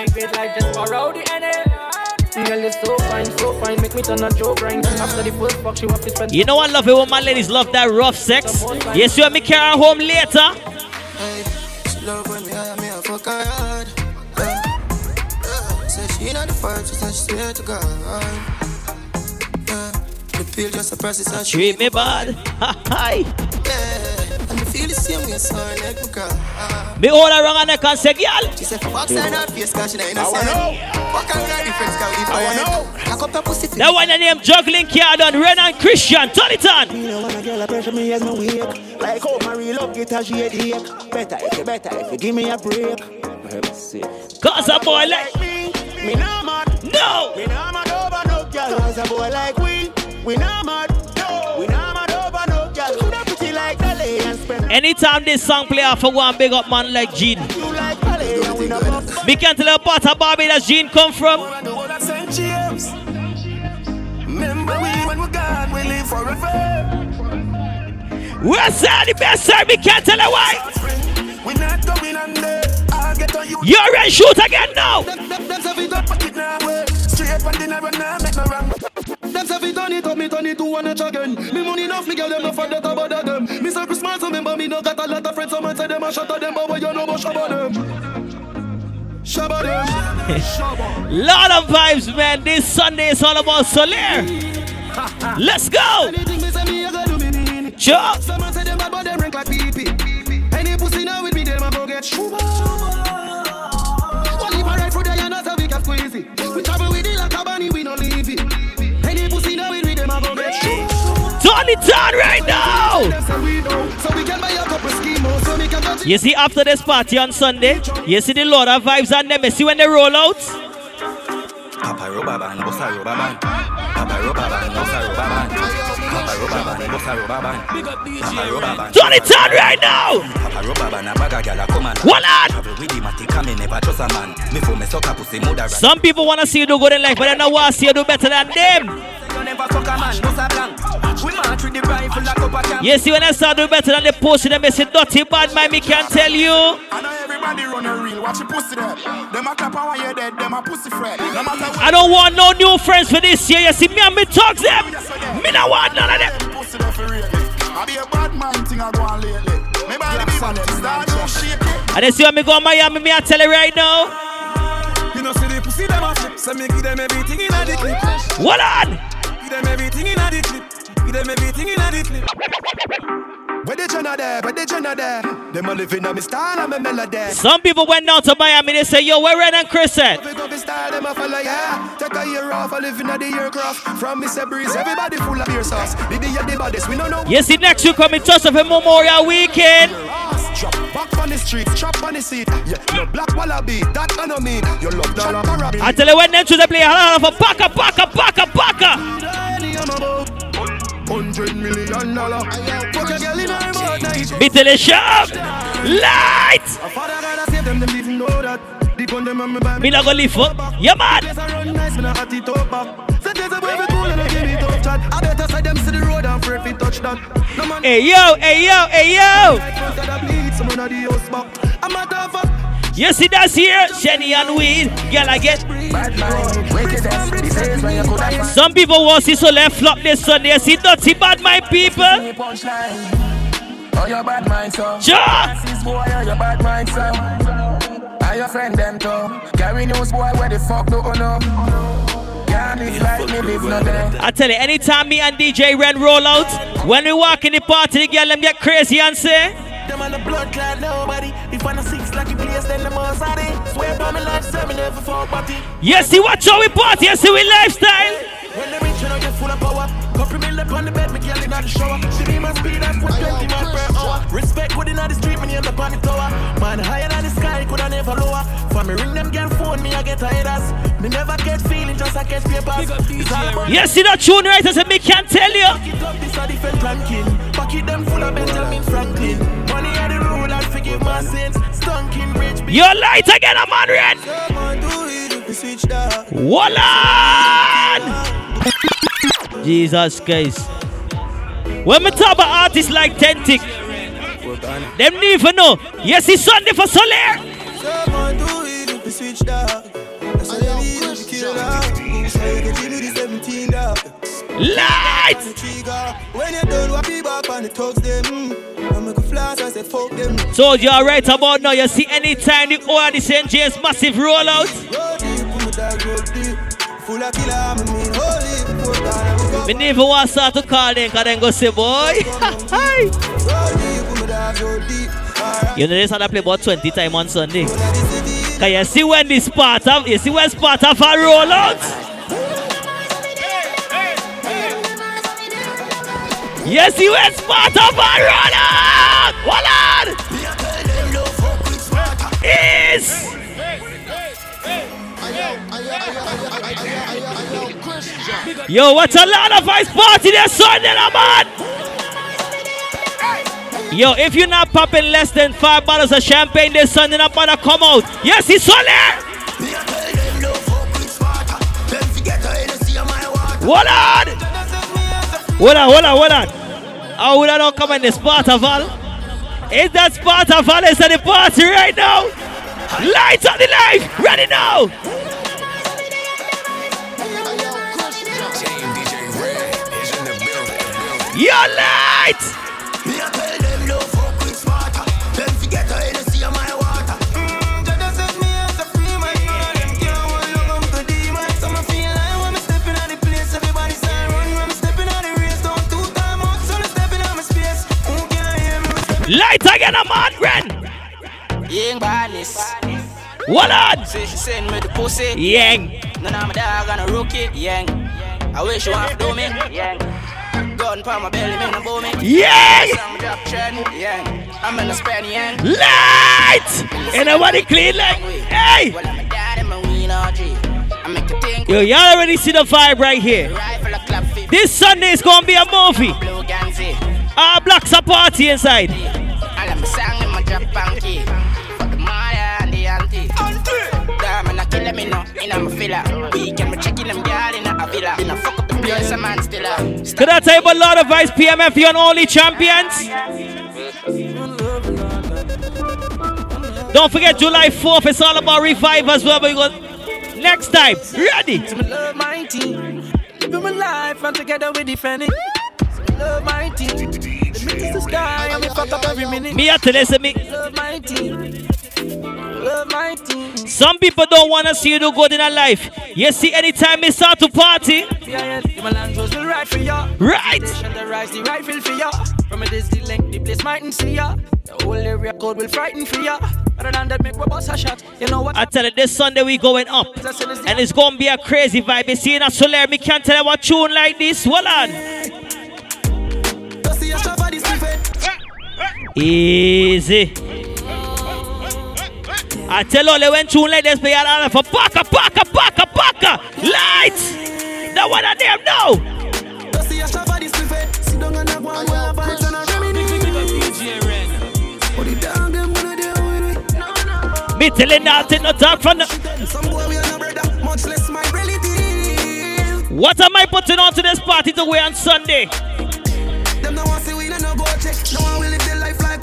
I ain't get like just borrow the energy. Girl, you're so fine, so fine. Make me turn a joke right. After the first fuck, she want to spend. You know I love it when my ladies love that rough sex. Yes, you and me carry her home later. Hey, she love when me hire me a fuck her hard. Yeah. Yeah. Say she not the first, she said she swear to God. Yeah. The pill just a process Treat me bad. [LAUGHS] Hi. Yeah. And me feel the same way, so I like me cry. Me hold her around her neck and say, girl. She said, for outside her face, cause she not innocent. What kind of difference, cause if I know. Cock up your pussy. That one the name juggling card on Renan Chris John. Turn it on. Me no want a girl a pressure me as me wake. Like how my real love get a shade ache. Better if you better if you give me a break. Cause a boy like me, me no mad. No. Me no mad over no girl. Cause a boy like we, we no mad. Anytime this song play off for one big up man like Gene. You like Dolly and we no buff. Me can't tell you part of Barbie that Gene come from. Remember we when we gone, we live forever. Where's that the best side? Me can't tell why. We not going under. I'll get on you You're in shoot again now. Straight from dinner and now make no wrong. Them say fi turn it up, me turn it to one notch again. Me money enough, me girl them no for that about them. Me say Christmas, remember me no got a lot of friends. Someone say them a shot at them, but you know about shabba them? Shabba them. [LAUGHS] Lot of vibes, man. This Sunday is all about Solare. [LAUGHS] Let's go. Anything me say me, I go do me mean it. Sure. Someone say them bad, but them rank like pee pee. Any pussy now with me, them a go get shuba. One leave a right for the and that's a week of squeezy. We travel with it like a schemo, so we can touch You see, after this party on Sunday, you see the lot of vibes on them. You see when they roll out. Turn it on right now. And. What on? Some people want to see you do good in life, but they don't want to see you do better than them. You never fuck a man, bossa blank. We march with the rifle like up a camp. You see, when I start doing better than the post, them they say dirty bad mind, me can't tell you. I know everybody run a reel, watch your pussy there. Them a clap and when you're dead, them a pussy fret. No matter what I don't want no new friends for this year. You see, me and me talk them. Me don't want none of them. pussy there for real. I be a bad man thing I go on lately. Me buy the people them start to shake it. And they see when me go to Miami, me I tell you right now. You know see the pussy them a flip, so me give them everything in a the clip. What on? Give them everything in a the clip. Give them everything in a the clip. Where the Jenna there, where the Jenna there? Them a living on me style and me melody. Some people went down to Miami. They say, Yo, where Red and Chris at? Pick up the style, them a follow, yeah. Take a year off, I live in the aircraft. From Mr. Breeze, everybody full of beer sauce. Did you the baddest? We don't know. You see, next week coming to us of a Memorial Weekend. Drop back on the street, chop on the seat. Yeah, no black wallaby, that I know mean. You love that rabbit. I tell you when them choose to play a lot of a baka, baka, baka, baka. Hundred million dollar. Fuck a girl in her mouth, night. Be to the shop. Light. A father gotta save them, them even know that. Deep on them and me buy Me not gonna leave up. Yeah, man. Yes, I run nice, me not hot it up ah. back. Say there's a boy cool and give it up chat. I better side them the road and afraid touch that. No man. Hey, yo, hey, yo, hey, yo. Front of the bleed, someone of the house back. I'm a tough fuck. You see that's here? Shenny and weed. Girl, I get. Some people want see so left flop this Sunday. See bad people. Oh, your bad mind, so. Oh, your bad mind, so. Are your friend them too? Carry news, boy, where the fuck do. I tell you, anytime me and DJ Ren roll out, when we walk in the party, the girl them get crazy and say. Them on the blood nobody. If I'm a six lucky place, then the most are they. Swear by my life, seven never fuck body. Yes, see what how we party, yes, see we lifestyle. When they reach, you know you're full of power. Couple mil up on the bed, me girl in the shower. She be my speed at 20 miles per hour. Respect good in the street, me name up on the tower. Man higher than the sky, coulda never lower. For me ring them girl phone, me I get haters. Me never get feeling, just I catch papers. It's all about Yes, see that tune right, I said, me can't tell you. Back it up, this a different ranking. Pocket them full of Benjamin Franklin. Money are the rule, I'll forgive my sins. Stunking rich, You're light again, I'm on red. Wallan! Jesus Christ. When we talk about artists like Tentic, them need to know. Yes, it's Sunday for Solare. Someone do it if we switch dog. That's why they need to kill dog. So you can do the 17 dog. Light! When you're done, what be back on the thugs them. Hmm. Make I say fuck them. So you are right about now. You see, anytime the OR the St. James massive rollout, Roll deep, put me dog roll deep. Full of killer, I mean, holy, put down, we never want to start to call them because then go say, boy. Hi. Roll [LAUGHS] deep, put me dog roll deep. You know, this had to play about 20 times on Sunday. Can you see when this part of, you see when part of a rollout? Yes, you when part of a rollout! Hold on! Is Yo, what's a lot of ice party this Sunday, man? Yo, if you're not popping less than five bottles of champagne this Sunday, not bother come out. Yes, it's Sunday. Hold on. Hold on, hold on, hold on. How would I not come in the Spartaval? Is that Spartaval is at the party right now? Lights on the life. Ready now. Your lights. Me? Lights again, a man, Ren. Yang badness. What on? Say she send me the pussy. Yang. None of my dog and a rookie. Yang. I wish you want to do me. Yang. Gun pa my belly, me no bow me. Yang. Some drop trend. Yang. I'm in the span, yang. Lights. Ain't nobody clean like. Hey. Well, I'm a dad and my ween RG. I make you think. Yo, y'all already see the vibe right here. Rifle a clap fit. This Sunday is gonna be a movie. Blue Gansy. All blacks a party inside. I let me sing in my drop punky. For the Maya and the auntie. Damn, and I kill me no. In a filler. Weekend, me checking them girl in a villa. In a fuck up the place, a man still a. Could I tell you about Lord of Vibes PMF, you and only champions? Don't forget July 4th, it's all about revive as well. But we go next time. Ready? So me love my team. Living my life and together we defend it. So me love my team. The meet is the sky and we fuck up every minute. Me at this me. Love my team. Love my team. Some people don't want to see you do good in a life. You see, anytime they start to party, Yeah, yeah. The Milan Rose will for ya. Right. Nation the rise, the rifle for ya. From a this the length, the place mightn't see ya. The whole area code will frighten for ya. Other than that, make we bust a shot. You know what? I tell you, this Sunday we going up. And it's going to be a crazy vibe. You see, in a Solare, me can't tell you what tune like this. Hold on. Easy. I tell all when tune like this, play out for Paka, Paka, Paka, Paka. Lights. That one of them it. Me telling nothing, no talk from the. No. What am I putting on to this party to wear on Sunday? Them no we no no go check. No one will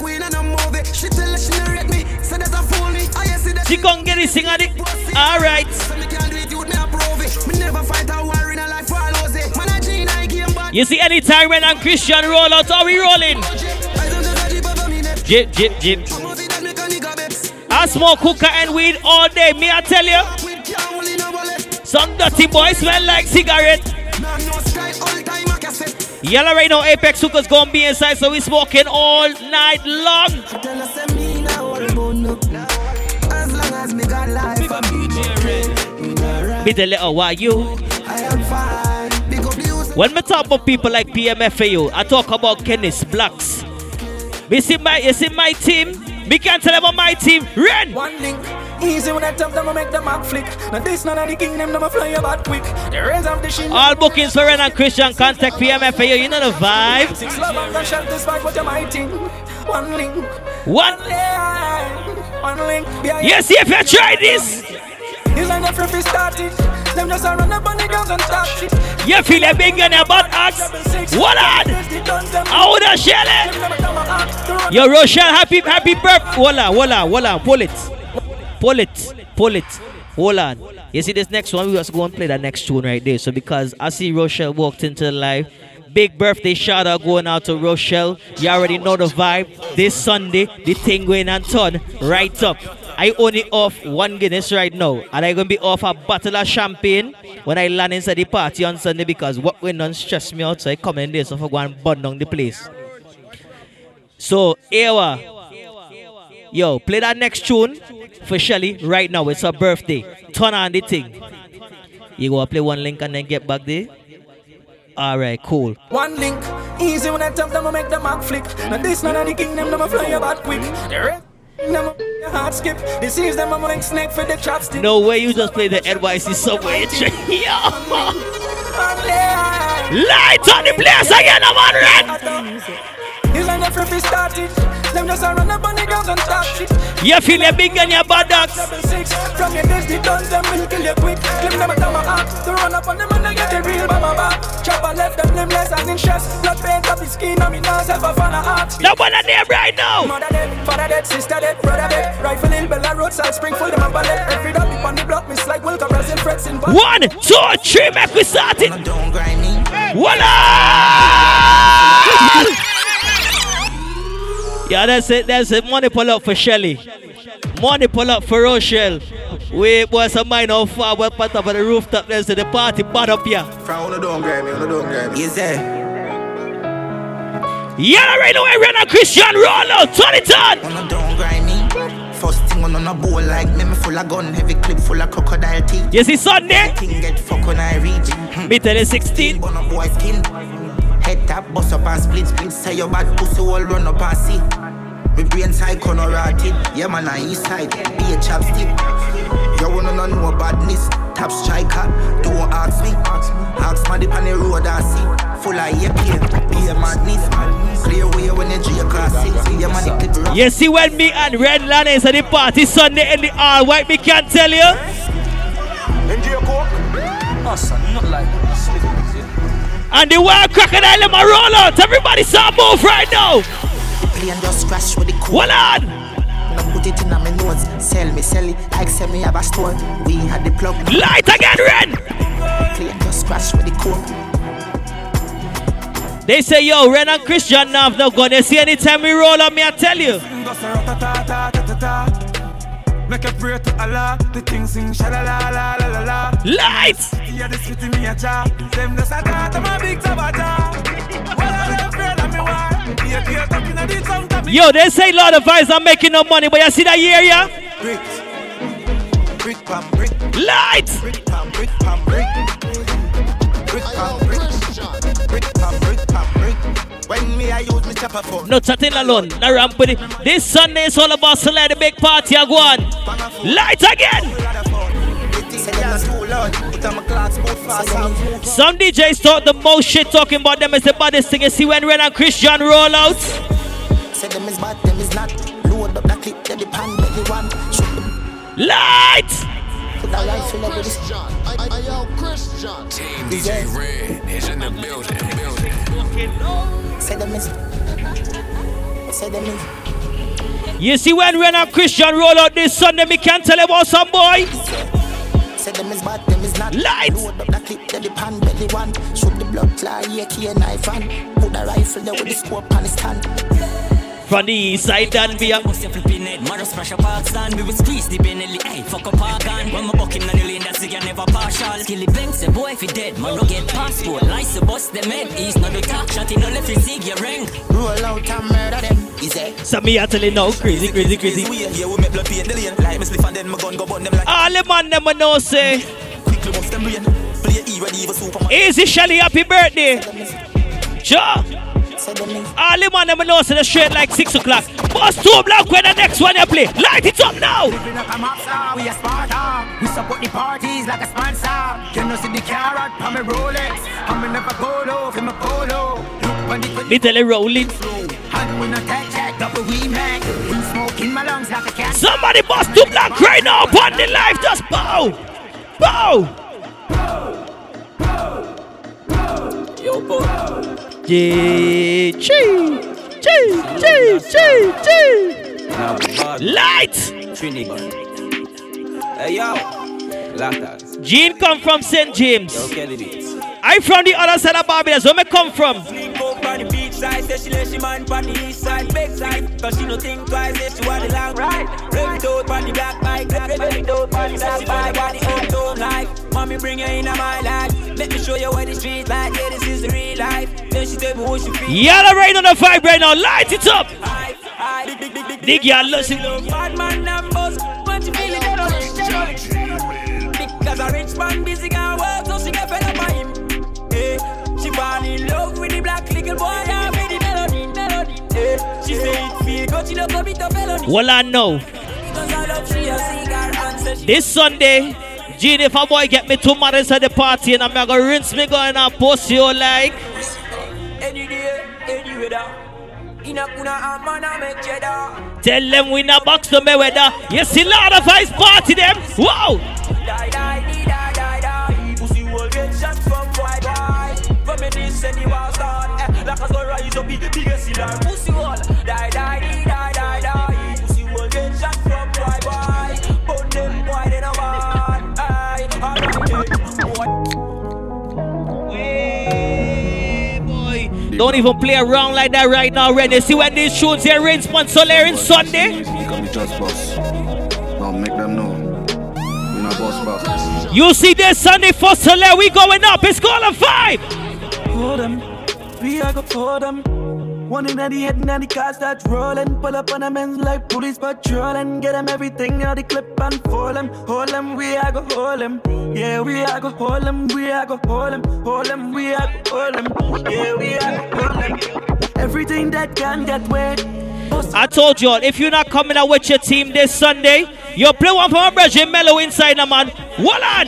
live their life like we no no movie. She tell her she no rate me, say that I fool me. I see that She gon' get this thing at it. Alright. So me can't do it, you me approve it. Me never fight a war in a life follows it. Eh. Man a G I game back. You see, anytime when I'm Chris John roll out, are we rolling? Jip, jip, jip. I smoke hookah and weed all day. Me, I tell you. Some dirty boys smell like cigarette. Yellow right now, Apex hookah's gonna be inside, so we smoking all night long. Me the little why you. When me talk about people like PMFAU, I talk about Kenneth Blacks. Me see my, you see my team. Me can't tell about my team. Run. One link. Easy when I tap them, I make them mark flick. Now this none of the kingdom, them a fly about quick. The rains of the shin. All bookings for Ren and Chris John contact PMFAU. You know the vibe. Six love and the shell despite what you're mighting. One link. One. link. One link. Yes, if you try this. It's like the free started. Them just a run up on the girls and start shit. You feel a big your butt axe. What on? How the Shelly? Yo, Rochelle, happy, happy birthday. Hold on, hold on, hold on. Pull it. Pull it. Pull it. Hold on. You see this next one? We just go and play that next tune right there. So because I see Rochelle walked into the live. Big birthday shout out going out to Rochelle. You already know the vibe. This Sunday, the thing going on turn right up. I only off one Guinness right now, and I gonna be off a bottle of champagne when I land inside the party on Sunday because what went on stressed me out. So I come in there so I go and burn down the place. So Ewa, yo, play that next tune for Shelly right now. It's her birthday. Turn on the thing. You go play one link and then get back there. All right, cool. One link. Easy when I tap them, I make them mark flick. Now this none of the kingdom, them a fly about quick. The them heart skip. This is them, I'm like snake for the chopstick. No way, you just play the NYC subway. Yeah, light on the place again, I'm on red. It's like the free started. Them just a run up on the girls and start shit. You feel a big on your buttocks. Seven six from your days, the guns them will kill you quick. Them never tell my heart to run up on them and they get the real by my back. Chopper left them him less and in stress. Blood paint up his skin, on me now self a fan of ask. No one there right now. Mother dead, father dead, sister dead, brother dead. Rifle in Bella roadside, Springfield, them a ballet. Every dog on the block, miss like Wilka, Brazil, frets in One, two, three, make we start it. Don't grind me. Voila! [LAUGHS] Yeah, that's it. That's it. Money pull up for Shelly. Money pull up for Rochelle. We boys some mine how far we're part of the rooftop. There's the party bad up here. From on don't grind me, on don't grind me. Yes, sir. Yeah, right away, Renna Chris John roll out. Turn it on. On don't grind me. First thing on a bowl like me, me full of gun, heavy clip full of crocodile teeth. You see Sunday? Thing get fuck when I reach. Me tell you 16. On a boy skin. Head tap, bust up and split, split. Say your bad pussy all run up and see. Me brain side corner rotted. Yeah man, I east side. Be a chapstick. You wanna know no badness. Tap striker. Don't ask me. Ask man dip on the road I see. Full of AK. Be a madness. Clear way when you G across. Yeah man, the clip rock. You see when me and Red Land is at the party Sunday in the all white, me can't tell you. Enjoy your coke. Son, not like And the wild crocodile them a roll out. Everybody start move right now. Plane just crash with the cool. Hold on. No put it in my nose. Sell me, sell it. Like sell me have a store. We had the plug. Light again, Red. Plane just crash with the cool. They say, yo, Ren and Chris John now have no gun. They see anytime we roll on me, I tell you. Make a prayer to Allah, the thing sing sha la la la la la la. Lights. Yeah, this fit me a cha. Them just a talk to my big tabata. Well, I'm afraid of me why. Yeah, yeah, talking the tongue to me. Yo, they say Lord of Vibes are making no money, but you see that here, yeah? Brick, brick pam brick, Lights. brick pam brick pam brick, brick pam brick, brick pam brick pam brick. When me I use me chopper phone. No chatting alone. No ramp. This Sunday is all about to let the big party a go on. Lights again. Say them too loud, put on my clocks both fast and move. Some DJs talk the most shit talking about them is the baddest thing. You see when Ren and Chris John roll out? Say them is bad, them is not. Load up the clip, then the pan, belly one. Shoot them, Lights. put a rifle over this. Team DJ Red is in the building. building. Say them is. Say them is. You see when Ren and Chris John roll out this Sunday, we can't tell about some boy. Say them is bad, them is not. Lights. Load up the clip, then the pan, belly one. Shoot the blood clot, AK knife and put the rifle there with the scope on the stand. From the east side, Danvia. Bust your flipping head, mother smash a park stand We will squeeze the Benelli, hey, fuck a park on When my buck him on the lane, that's the guy never partial Skilly bang, say boy if he dead, man no get passport Lice the bust them head, he's not the talk Shot in the left, he zig your ring Roll out and murder them. Is it? So me I tell you now, crazy, crazy, crazy. We here, we make blood paint the lane. Like me spliff and then my gun go burn them like. All the man them a know say, Quickly bust them brain. Play E ready for Superman. Easy Shelly, happy birthday. Sure. Say them is. All the man them a know say the straight like 6 o'clock. Bust two block when the next one you play. Light it up now. We not a mobster, we a Sparta. We support the parties like a sponsor. You know see the carrot, pa me Rolex. And me never go low, for me polo. Look the Me tell you rolling. And we not take check, double we make. We my lungs like a cat. Somebody bust two block right now upon the life. Just bow. Bow. Yo, boy. G G G G G G Light. Hey, yo. Lactase. Gene come from St. James. Yo, Kelly Beats. I from the other side of Barbados. Where me come from? Link up on the beach side, say she let she man on the east side, big side. Cause she no think twice, say she want the long ride. Rev it out on the black bike, rev it out on the black bike, on the uptown life. Mommy bring you in my life. Let me show you what the street like, yeah, this is the real life. Then she tell me who she feel. Yellow rain on the vibe right now. Light it up. Dig your listen. Bad man numbers, but you feel it, they don't reach, they don't reach. Because a rich man busy can work, so she get fed up by him. Eh, she fall in love with the black little boy, yeah, with the melody, melody. Eh, she say it feel good, she look a bit of felony. Well, I know. Because I love she a cigar and say she This Sunday, Gene, if a boy get me two matters at the party and I'm gonna rinse me going and post you like. Any day, any. Tell them we not box the Mayweather. You see, lot of ice party them. Wow. Die, die, die, die, die. Don't even play around like that right now, Ren. You see when these tunes here rain sponsor in Sunday? Now make them know. You see this Sunday for Solare, we going up. It's called a five. For them, we are go for them. One in the head and the cars start rolling. Pull up on them ends like police patrolling. Get them everything out the clip and fold them. Hold them, we are go hold them. Yeah, we are go hold them. We are go hold them. Hold them, we are go hold them. Yeah, we are go hold them. Everything that can get wet. I told y'all, if you're not coming out with your team this Sunday, you'll play one for my brother Mellow inside, now, man. Hold on.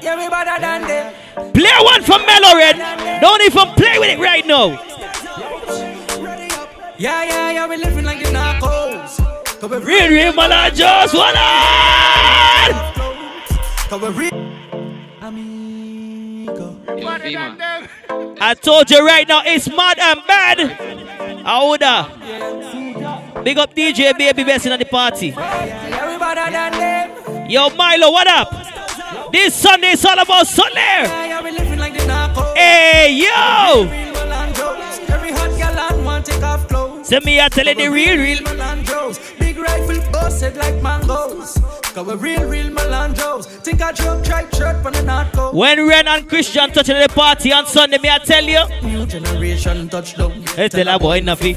Yeah, we better than. Play one for Mellow Red. Don't even play with it right now. Yeah, yeah, yeah, we living like the narcos. Real, real Malajos, hold on! Cause we real. I told you right now, it's mad and bad. Auda. Big up DJ Baby Best in the party. Yeah, we better than them. Yo, Milo, what up? This Sunday is all about Solare. Yeah, yeah, we living like the narcos. Hey, yo! Send me a telling the real, real. Melandros. Big rifle busted like mangoes. Cause we real, real Melandros. Think I drop tripe shirt from the North Coast. When Ren and Chris John touching the party on Sunday, me I tell you. New generation touchdown. Hey, tell a boy nothing.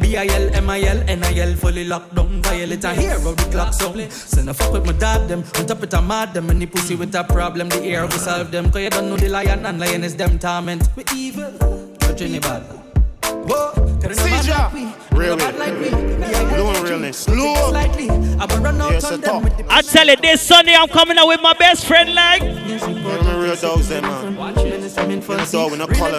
B-I-L, M-I-L, N-I-L, fully locked down. Violate a hero, the clock sound. Send a fuck with my dad, them. On top it, I mad them. Any pussy with a problem, the air will solve them. Cause you don't know the lion and lion is them torment. We evil, touching the bad. Whoa, Seizure. Really? Doing realness. Slow. Slightly, I will run out on them with the I tell you, this Sunday I'm coming out with my best friend, like. Real dogs, them man. Them dog with no color.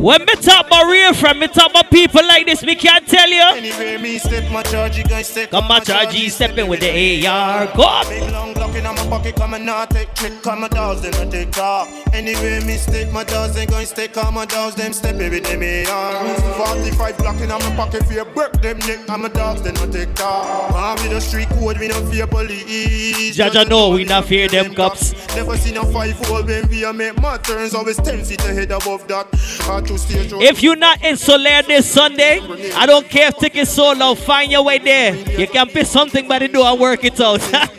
When me talk about real friend, me talk about people like this, me can't tell you. Anyway, me step my charge, you guys step Come on, Chargy, stepping with the AR. Go up. Big long block in my pocket, come and not take trick, come my dogs, them not take off. Anyway, me stick my dogs, they going stick, come my dogs, them step with them AR. 45 block in my pocket, fear break them neck, come my dogs, they not take off. I'm with the street code, we don't fear police. Jaja know we not fear them cops. Never seen a five hole when we are make my turns, always 10 feet ahead above that. I to stage road. If you're not in Solare this Sunday, I don't care if tickets sold out, find your way there. You can pick something by the door and work it out. [LAUGHS]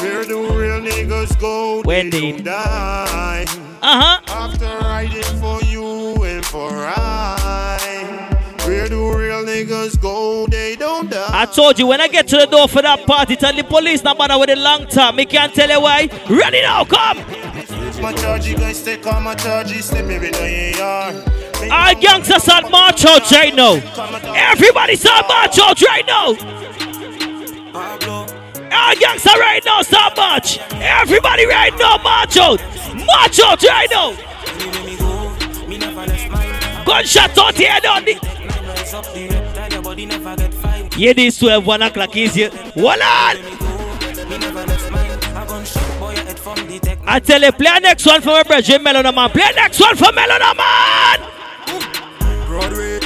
Where do real niggas go? When they they- die. Uh-huh. After riding for you and for I. Real niggas go? They don't die. I told you when I get to the door for that party, tell the police not bother with a long time. Me can't tell you why. Ready now, come. My charge, guys stay calm. My charge, you me with the AR. All gangsters on march out right now. Everybody's on march out right now. All gangsters right now, start march. Everybody right now, march out. March out right now. Gunshot out here, don't they? Yeah, this 12, 1 o'clock is here. Hold on. I tell you, play next one for my brother Melona man. Play next one for Melona man. Broadway,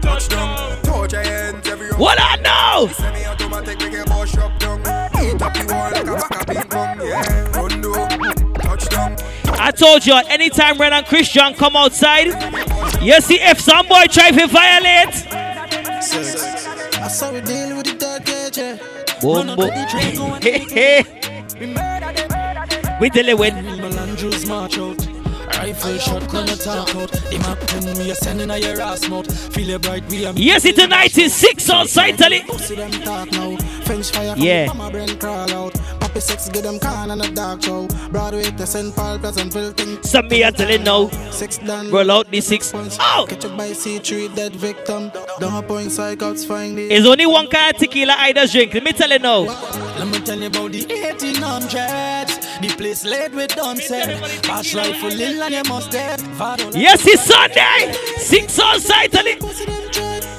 touchdown, touch your hands, everyone. What I know? Semi-automatic, make a boss shop down. Eat up the wall like a back of ping pong, yeah. Rondo, touchdown. I told you, anytime Ren and Chris John come outside, you see if some boy try to violate, I saw [LAUGHS] we deal with the dark age, yeah. boom, boom. Hey, hey. We deal with Melandros march out. Rifle shot, gonna talk out. The map pen we are sending a your ass mouth. Feel it bright, we are. Yes, it tonight is six outside, Tally. Pussy them talk now. French fire come Yeah. From my brain crawl out. Poppy sex get them can and a dark show. Broadway to St. Paul, Pleasantville thing. Some me I tell you now. Six done. Roll out the six. Oh! Catch up by C3, dead victim. Don't point psychots find it. There's only one kind of tequila I does drink. Let me tell you now. Let me tell you about the 1800s. The place laid with dunset. Pass rifle in and you must dead. Yes, it's Sunday. Six outside, Tally.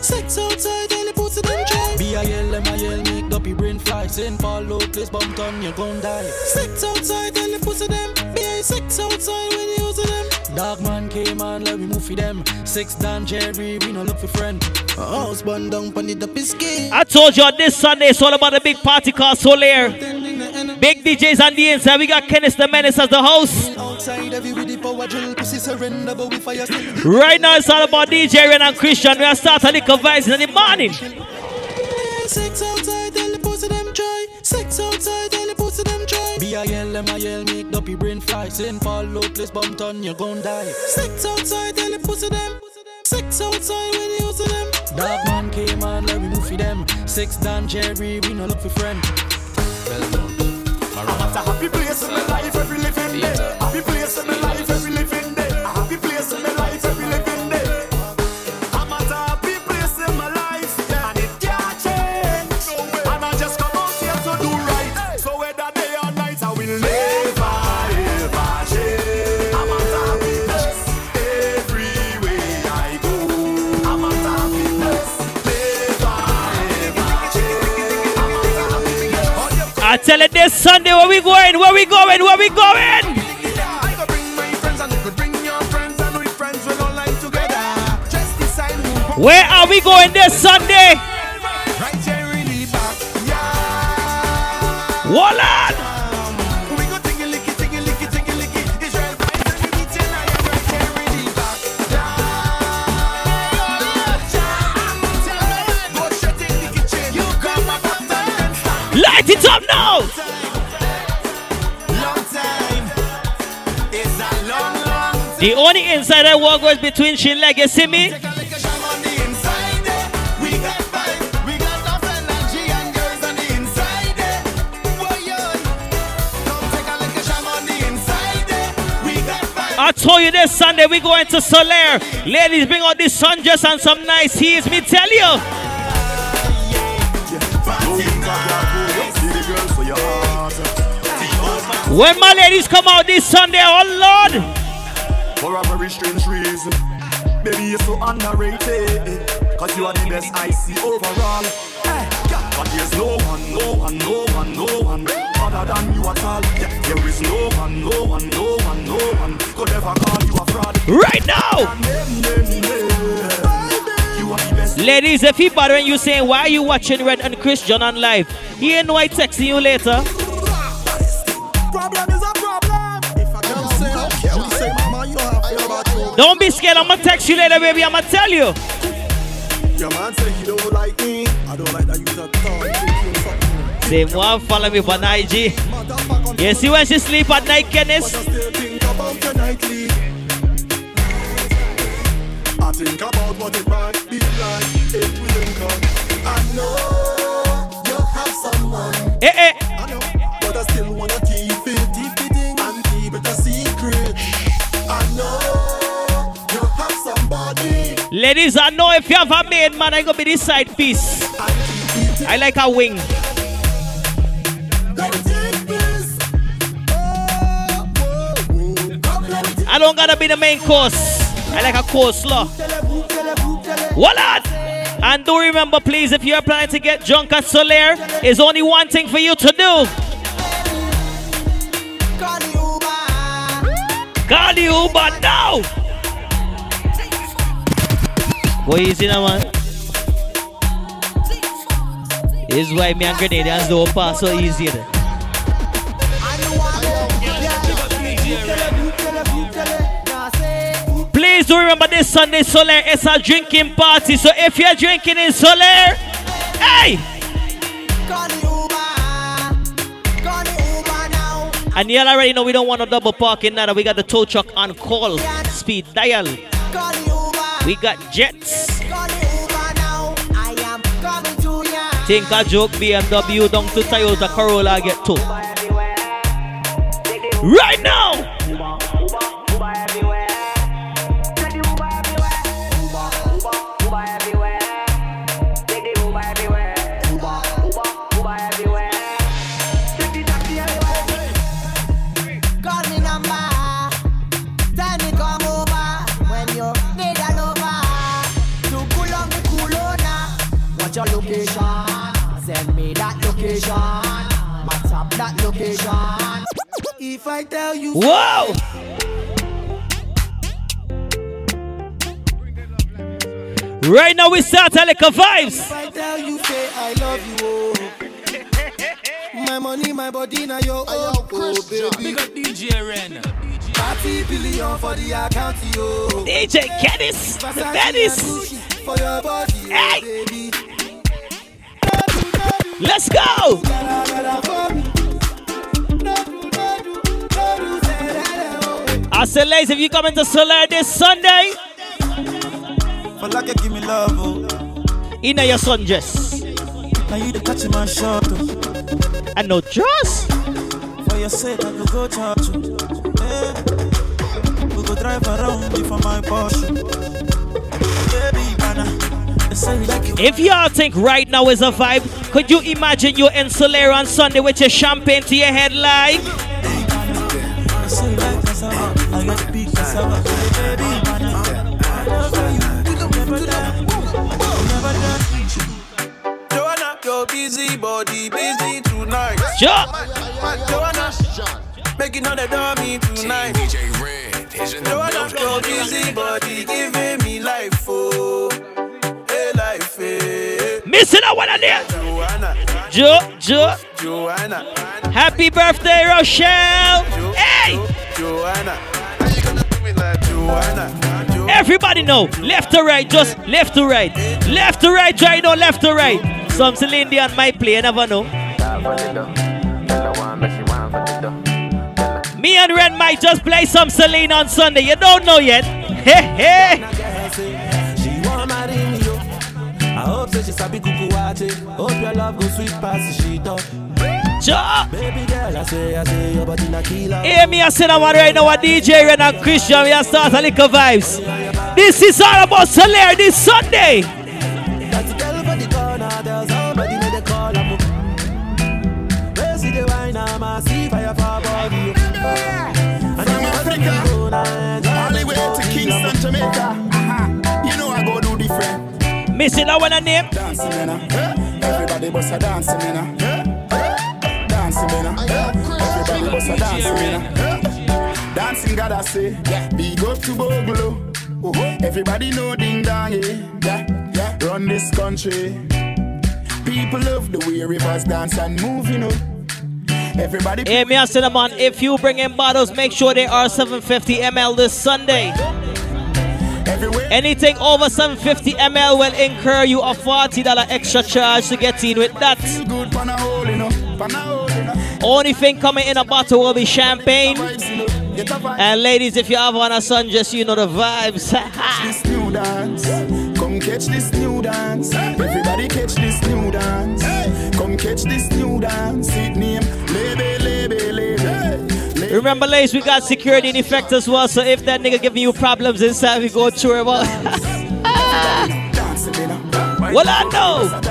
Sex outside and the pussy them try. B-I-L, M-I-L, make up your brain fly. St. Paul, low place, bump on, you gon' die. Sex outside and the pussy them. Be sex outside when you using them. Dog man came on, let me move for them. Six Dan Jerry, we no look for friend. A house burn down pon the dopey I told you this Sunday it's all about a big party called Solare. Big DJs on the inside. We got Kenneth the Menace as the host. outside, every with the power drill, pussy surrender, but we fire still. Right now, it's all about DJ Ren and Chris John. We are starting the vibes in the morning. Sex outside, tell the pussy them try. Be a yell, them a yell, make up your brain fly. Sin fall low, place bump on, you gon' die. Sex outside, tell the pussy them. Sex outside, when you use them. Dog man came on, let me move for them. Six Dan Jerry, we no look for friend. Well done. I'm at a happy place in my life every living day. Happy place in my life tell it this Sunday where we going, where we going, where we going. Where are we going this Sunday? Wallan! Light it up now! The only insider walk was between Shin Legacy me. I told you this Sunday we going to Solare. Ladies, bring out this sundress and some nice heels. Me tell you. When my ladies come out this Sunday, oh Lord. For a very strange reason. Baby, you're so underrated. Cause you are the best I see overall. Hey, yeah. But there's no one, no one, no one, no one other than you at all. Yeah, there is no one, no one, no one, no one could ever call you a fraud. Right now! Ladies, if he bothering you saying, why are you watching Red and Chris John on live? He ain't know I texting you later. Problem is a problem. If I can say, okay, we say, mama, you have to about you. Don't be scared, I'm gonna text you later, baby. I'm gonna tell you. Your man say he don't like me. I don't like that you just talk. Same one follow me on IG. You see when she sleep at night, Kenneth? Think about your nightly. I think about what it might be like if we didn't come. I know you have someone. Eh, eh. Ladies, I know if you have a maid man, I gonna be this side piece. I like a wing. I don't gotta be the main course. I like a coleslaw. Wallet! And do remember, please, if you're planning to get drunk at Solare, there's only one thing for you to do. Call the Uber now! Boy, easy now, man. This is why me and Grenadians don't pass so easy. There. Please do remember this Sunday Solare it's a drinking party. So if you're drinking in Solare, hey! And y'all already know we don't want a double parking now. We got the tow truck on call. Speed dial. We got jets. Think a joke BMW down to Toyota Corolla get towed. Right now! If I tell you, Whoa! Right now we start a little vibes. If I you, say I love you, oh. [LAUGHS] My money, my body, now your own, oh, baby. Big up DJ Ren. 30 billion for the account, yo. DJ Kennis, the Dennis. For your body, oh, Hey. baby. Let's go. I said, ladies, if you coming to Solar this Sunday, For like give me love, oh. in your sundress Now you the catch my shot, oh. and no dress. For your sake, I could go charge you. Oh. Yeah. We go drive around me for my Porsche. Baby, banana. They say you like it. If y'all think right now is a vibe, could you imagine you in Solar on Sunday with your champagne to your head like? Joanna, your busy body, busy tonight. Sure. Joanna, making all the dummy tonight. Joanna, your busy body, giving me life, oh. Life, hey. Missing out one of Jo, Jo. Joanna, Happy birthday, Rochelle. Hey. Joanna. Everybody know, left to right, just left to right. Left to right, try no left to right. Some Celine Dion might play, you never know. Me and Ren might just play some Celine on Sunday. You don't know yet. [LAUGHS] Hey, hey. I. Ja. Baby girl, I say, I say, your body na killer. Hear me, I said I'm right now, a DJ Ren and Chris John. We are start a little vibes. This is all about Solare this Sunday. That's the girl for the corner, there's somebody made a call. I'm Where see the wine, I'm a see fire for body. And I'm Africa, All the way to Kingston, Jamaica. Uh-huh. You know I go do different. Missing that one a name. Dancing, man. uh. Everybody bust a dancing, man. Dancing, uh. Everybody bust a dancing. Dancing, gotta say. Big up to Bogolo. Everybody know ding dong, yeah. yeah. Run this country. People love the way rivers dance and move, you know. Everybody Hey, me, I said, man, if you bring in bottles, make sure they are 750 ml this Sunday. Anything over 750 ml will incur you a $40 extra charge to get in with that. Good pan a hole, you know. Pan a hole, you know. Only thing coming in a bottle will be champagne. Get a vibe. And ladies, if you have one a sun, just you know the vibes. [LAUGHS] this new dance. Come catch this new dance. Everybody catch this new dance. Come catch this new dance. It name Lebe, Lebe, Lebe. Remember, ladies, we got security in effect as well. So if that nigga giving you problems inside, we go through me [LAUGHS] now. Well, I know.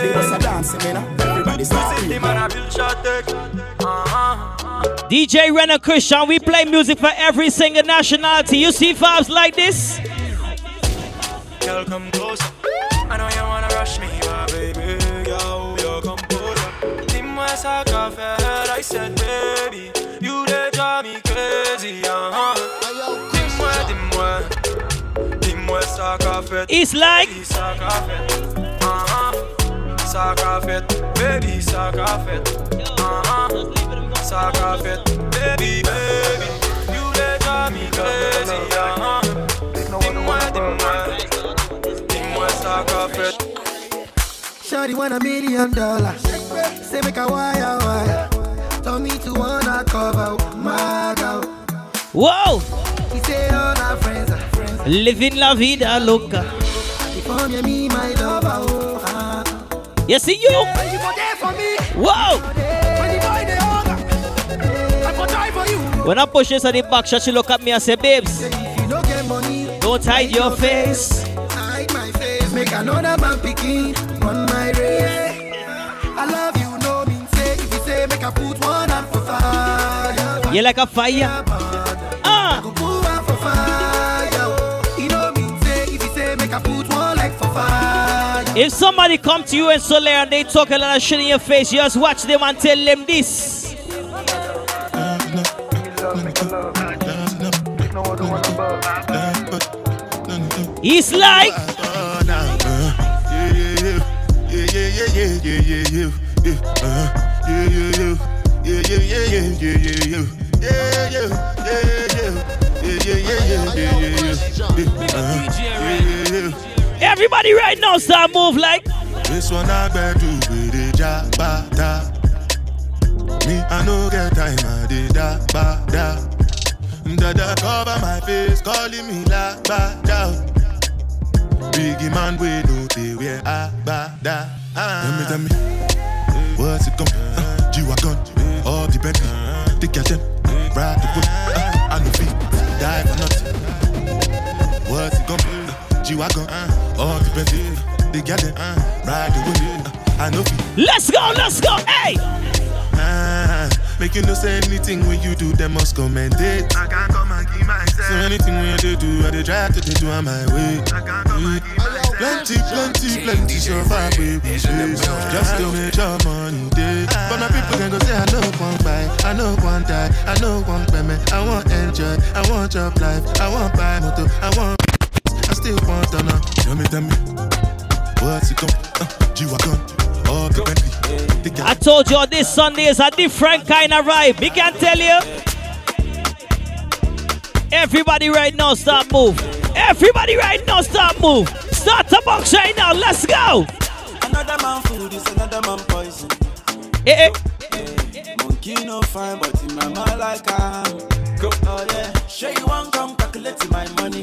Everybody was a dancing, me now. Everybody start. DJ Ren and Chris John, we play music for every single nationality. You see vibes like this? Girl, come closer. I know you wanna rush me, but baby, girl, your composure. Dis-moi ça qu'a fait, I said, baby, you drive me crazy, uh-huh. Dis-moi, dis-moi, dis-moi ça qu'a fait. It's like Baby, ça qu'a fait, uh-huh. Ça qu'a fait, baby, ça qu'a fait, uh-huh. Ça qu'a fait, baby, baby, you dey drive me crazy, uh-huh. Dis-moi, dis-moi, dis-moi ça qu'a fait. Shawty want a million dollars. Say make a wire wire. Told me to wanna cover my girl. Whoa! He say all our friends are friends. Living la vida loca. Before me, me my lover. You see you? When you there for me. Whoa! When the they hunger, I go die for you. When I push this on the back she look at me and say, babes, If you don't get money, don't hide your face. hide my face. Make another man picking on my race. I love you, no mean say. If you say make I put one hand for fire. You like a fire. Ah! Put one for fire. You know mean say. If you say make I put one leg for fire. If somebody come to you in Soleil and they talk a lot of shit in your face, you just watch them and tell them this. It's like. Everybody right now start move like. This one I better do with the jabata. Me, I no get time, I did da ba da. Dada cover my face, calling me la ba da. Biggie man, we know they wear a ba da. Tell me, tell me, what's it come? Uh, G-Wagon, all the Bentley, take your them, ride the whip. Uh, I no feet, die for nothing. What's it come? Uh, G-Wagon, all the Bentley, they get them, ride the whip. Uh, I no feet. Let's go, let's go, hey! Ah, make you no say anything when you do, them must commend it. I can't come and keep myself. So anything when you do, I dey try to do on my way. I can't come and keep myself. Plenty, plenty, plenty, so far, baby. Just to make your money day. But my people can go say, I know one buy, I know one die, I know one payment. I want enjoy, I want job life, I want buy motor, I want. I still want to know. Tell me, tell me, what's it come? Uh, G-Wagon, all the Bentley. I told you all this Sunday is a different kind of vibe. We can tell you. Everybody right now start move. Everybody right now start move. Start to box right now. Let's go. Another man food is another man poison. Eh, eh. Monkey no fine, but in my mind like I'm. Go. Oh yeah. Sure you want come calculate my money.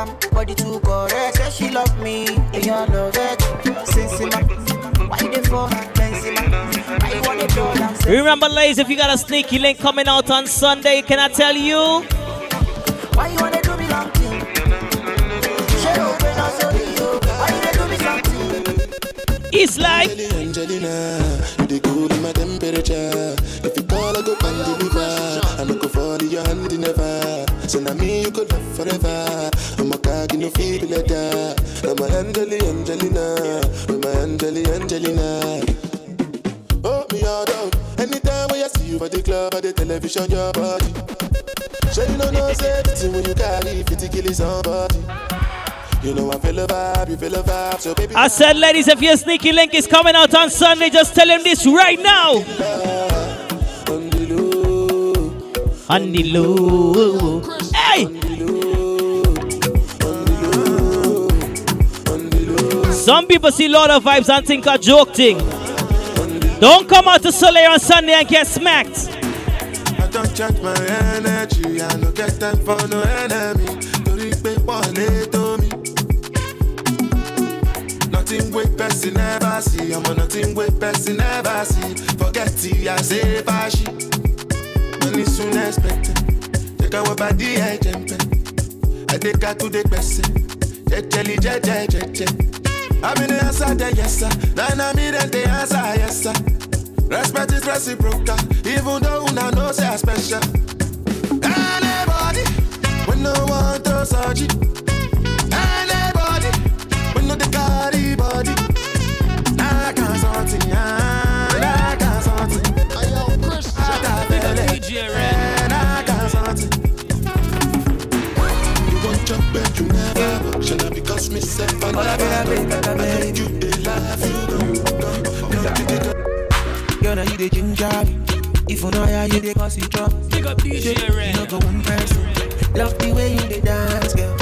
am, body too correct. Say she love me, and you love it. Since why they for Remember, ladies, if you got a sneaky link coming out on Sunday, can I tell you? Why you wanna do me long thing? It's like Angelina, they cool my temperature. If you call, I go and deliver. I'm go for your hand never. So now me you could love forever. I'm a cocky no feel like that. I'm a Angeli Angelina, I'm a Angeli Angelina. Oh me all down. Anytime when I see you the club or the television, your body. Sure you know when you carry 50 kills somebody. You know I feel a vibe, you feel a vibe, so baby. I said, ladies, if your sneaky link is coming out on Sunday, just tell him this right now. On the low. Hey! Some people see lot of vibes and think a joke thing. Don't come out to Solare on Sunday and get smacked. I don't check my energy, I no get time for no enemy. Nothing wey person never see, ọmọ nothing wey person never see. Forget it, I say fashi. Money soon expected. Take our body ẹ̀jẹ̀ ń pẹ́. Ẹ̀dẹ́ka tó dé gbẹ̀sẹ̀. Jẹ́jẹ́lì jẹ́jẹ́ jẹ́jẹ́. Àmì ní answer the yes sir. Nine me then the answer yes sir. Respect is reciprocal, even though una know say I special. Anybody, we no want to search it. Anybody, we no the carry Shall me self and I know you they laugh, you know. Girl, now you the ginger. If you know how you the cause it drop. Pick up DJ You know go one person. Love the way you the dance, girl.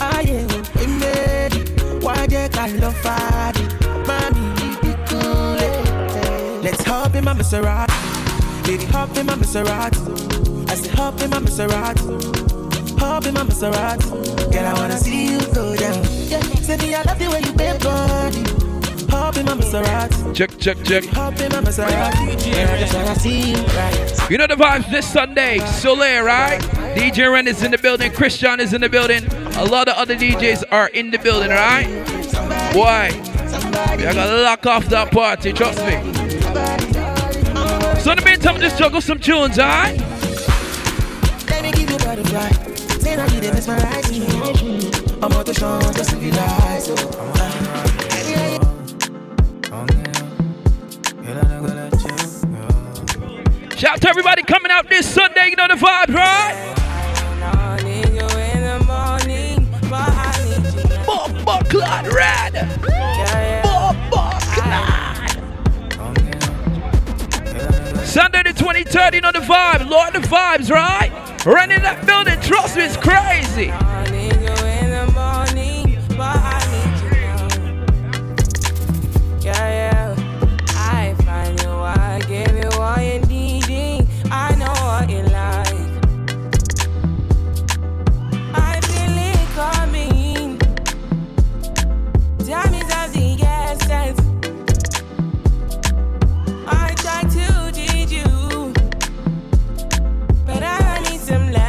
I am a lady. Why they call love fatty? Mommy, be cool. eh. Let's hop in my Maserati. Baby, hop in my Maserati. I say hop in my Maserati. Hop in my Maserati. Girl, I wanna see you go down. Yeah, say me I love the way you bend body. Hop in my Maserati. Check, check, check. Hop in my Maserati. Yeah, I just wanna see you know the vibes this Sunday. Solare, right? DJ Ren is in the building. Chris John is in the building. A lot of other DJs are in the building, right? Why? We are gonna lock off that party, trust me. So in the meantime, just juggle some tunes, alright? Let me give you gotta fly. Say now you dey mesmerize me. I'm out to show, just civilize. Shout out to everybody coming out this Sunday. You know the vibes, right? Clad Red. Sunday the 23rd, you know the vibes. Lord, the vibes, right? Running that building, trust me, it's crazy.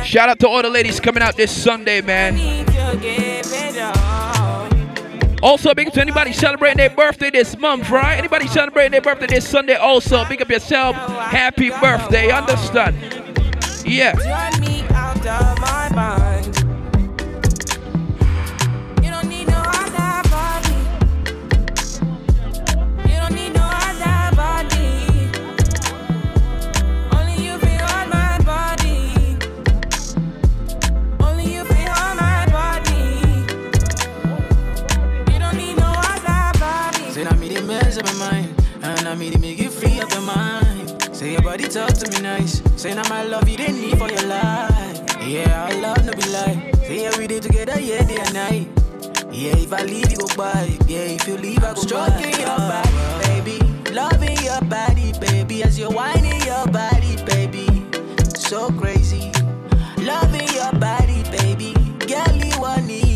Shout out to all the ladies coming out this Sunday, man. Also, big up to anybody celebrating their birthday this month, right? Anybody celebrating their birthday this Sunday, also, big up yourself. Happy birthday, understand? Yeah. Up my mind, and I me the make you free up your mind. Say your body talk to me nice. Say now my love you didn't need for your life. Yeah, I love no be lie. Say yeah we did together, yeah day and night. Yeah, if I leave you go by. Yeah, if you leave I go Stroking your body, baby. Loving your body, baby. As you're whining your body, baby. So crazy. Loving your body, baby. Girl, you want me.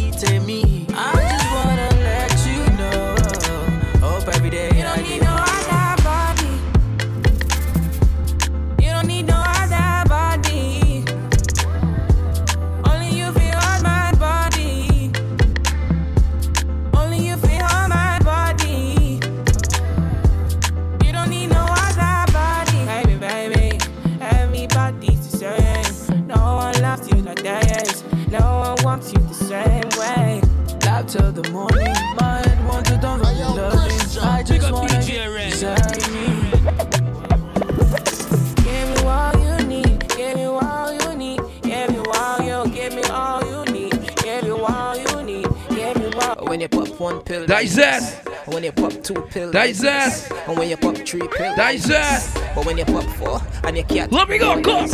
One pill, That is that. When you pop two pills, That is that. And when you pop three pills, That is that. But when you pop four and you can't, Let me go, go.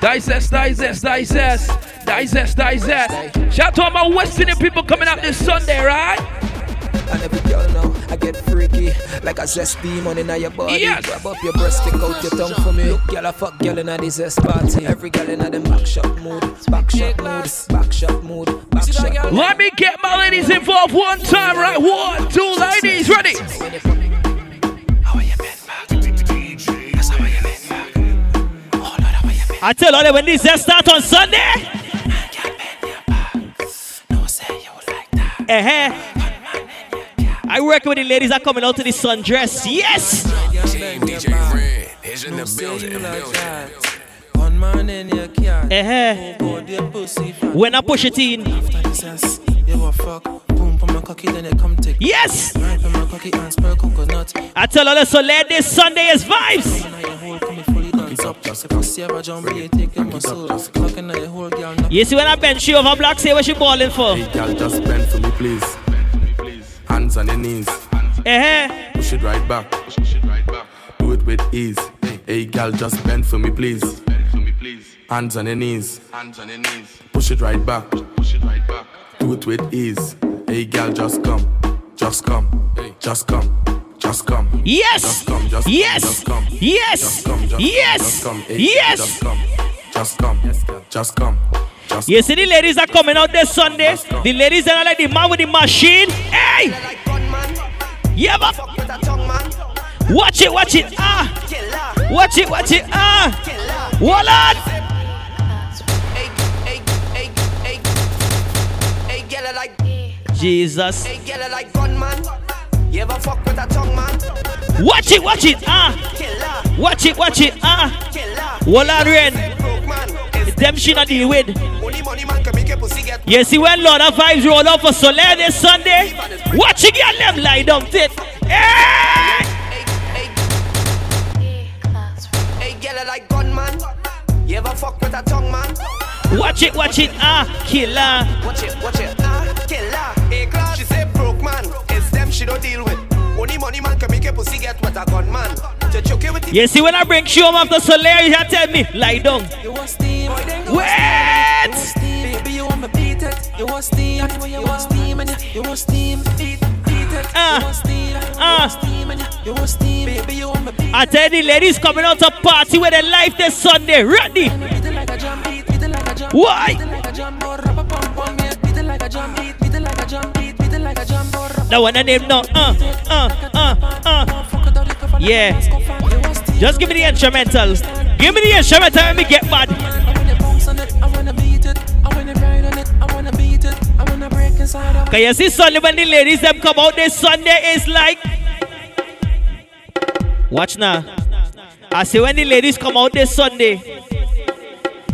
Digest, digest, digest, digest, digest. Shout out to all my West Indian people coming out this Sunday, right? And every girl know I get freaky Like a zest demon in your body. Yes. Grab up your breast, stick out your tongue for me. Look, girl, I fuck girl in the zest party. Every girl in them back shot mood Back shot mood, back shot mood Back shot Let me get my ladies involved one time, right? One, two, ladies, ready? I tell all them when this just start on Sunday. Eh I work with the ladies that coming out to the sundress. Yes. Pussy. When I push it in. Yes. I tell all so this Sunday is vibes. You see when I bench she over black, say what she balling for. Hey, Girl, just bend for me, please. Hands on your knees. Eh Push it right back. Do it with ease. Hey, girl, just bend for me, please. Hands on your knees. Hands on your knees. Push it right back. Push it right back. Do it with ease. Hey, girl, just come. Just come. Just come. Just come. Yes. Just come. Just come. Yes. Just come. Yes. Just come. Just Yes. Just come. Hey, Yes. Just come. Just come. Just come. Just You see the ladies that coming out this Sunday? The ladies that are like the man with the machine. Hey! Yeah, but watch it, watch it. Ah! Watch it, watch it. Ah! Hold on! Hey, girl, I like. Jesus. Hey, girl, I like gunman. You ever fuck with a tongue man? Watch it, watch it. Ah! Watch it, watch it. Ah! Hold on, Ren. Broke them she not deal with. You see when Lord of Vibes roll out for Solare this Sunday, watch you get them lie down tit. Hey! Hey, like gunman. You ever fuck with a tongue man? Watch it, watch it, ah, killer. Watch it, watch it, ah, killer. Hey, class. She say broke man, it's them she don't deal with. Only money man can make a pussy get what a gunman. To choke it with the You see when I bring show off the Solare, you tell me, lie down. Wait! You want me beat. You want steam, you want you want steam. Beat, beat it. Ah. You want steam, you Ah. want steam, you want steam. Baby, you want me I tell the ladies coming out to party with their life this Sunday. Ready? Beat it like a jam, beat, beat it like a jam. Why? That one name no. Uh, uh, uh, uh. Yeah. Just give me the instrumental. Give me the instrumental and me get mad. Can you see Sunday when the ladies them come out this Sunday is like Watch now. I say when the ladies come out this Sunday,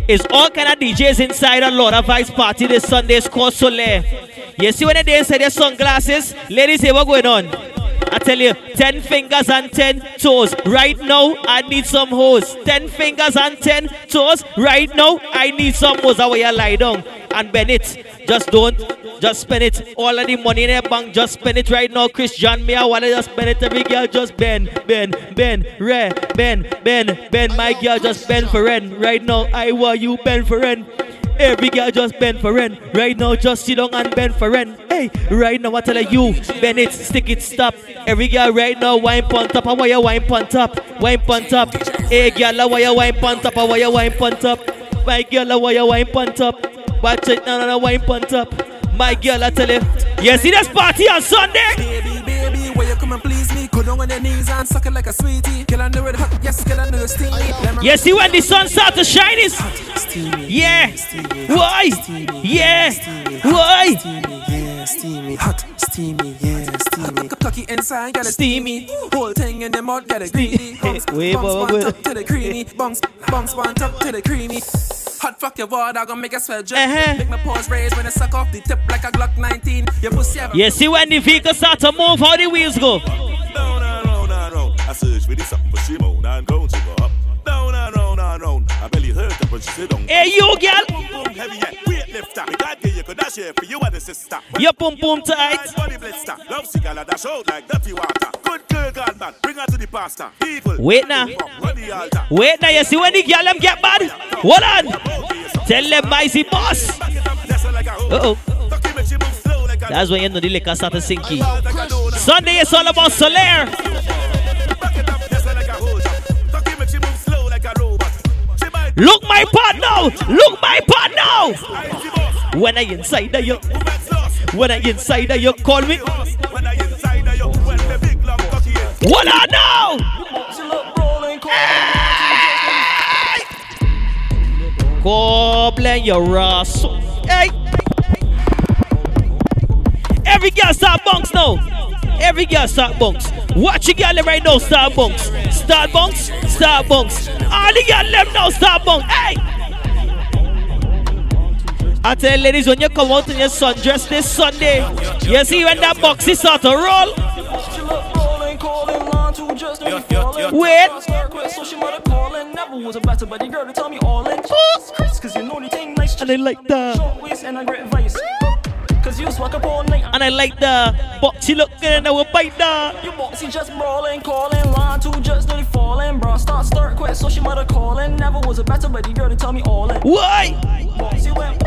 it's all kind of DJs inside a lot of Vice party this Sunday. It's called Solare. You see when they inside their sunglasses, ladies, say what going on? I tell you, 10 fingers and 10 toes. Right now, I need some hoes. 10 fingers and 10 toes. Right now, I need some hoes. How you lie down and bend it. Just don't, just spend it. All of the money in the bank, just spend it right now. Chris John, me, I wanna just spend it. Every girl, just bend, bend, bend, re, bend, bend, bend. My girl, just bend for rent. Right now, I want you bend for rent. Every girl just bend for rent. Right now, just sit down and bend for rent. Hey, right now, I tell you, bend it, stick it, stop. Every girl right now, wine pon top. I want you wine pon top. Wine pon top. Hey, girl, I want you wine pon top. I want you wine pon top. My girl, I you wine pon top. Watch it now, now, wine pon top. My girl, I tell you, you see this party on Sunday? Come and please me? Go down on your knees and suck it like a sweetie. Kill on the red hot, yes, kill on the steamy. You see when the sun starts to shine is? Yeah. Why? Yeah. Why? Yeah, steamy, hot, steamy, yeah, steamy. Cocky inside, got a steamy. Whole thing in the mud, got a greedy. Bounce, [LAUGHS] Wait, bounce, one wait. top to the creamy. Bounce, bounce, one top to the creamy. Hot fuck your water, gonna make a swell drip. Uh-huh. Make my paws raise when I suck off the tip like a Glock 19. Your pussy ever You see when the vehicle start to move, how the wheels go? Down and round and round. I search for the something for Shimon and go to go up. Down and round and round. I belly hurt her when she sit down. Hey, you girl. Boom, boom, heavy yeah. Weightlifter. Me God give you here for you and the sister. Your pum pum tight. Body blister. Love cigar dash out like dirty water. Good girl, God man. Bring her to the pastor. People. Wait now. Wait now, you see when the girl them get bad? Hold on. Tell them Micey boss. Uh oh. That's when you know the liquor start to sinky. Sunday is all about Solare. Look my part now. Look my part now. When I inside of you, when I inside of you, call me. When I insider your. What I know? Goblin your ass. Hey. Every girl start bunks now. Every girl start bunks. Watch your girl right now start bunks. Start bunks, start bunks. All the girl them now start bunks. Hey. I tell ladies, when you come out in your sundress this Sunday, you see when that box is start to roll. Wait. And I like that. And I like the boxy look and I will bite that. You boxy just brawling, calling, line two just dirty falling, bro. Start, start, quit, so she mother calling. Never was a better buddy girl to tell me all in. Why? Boxy went,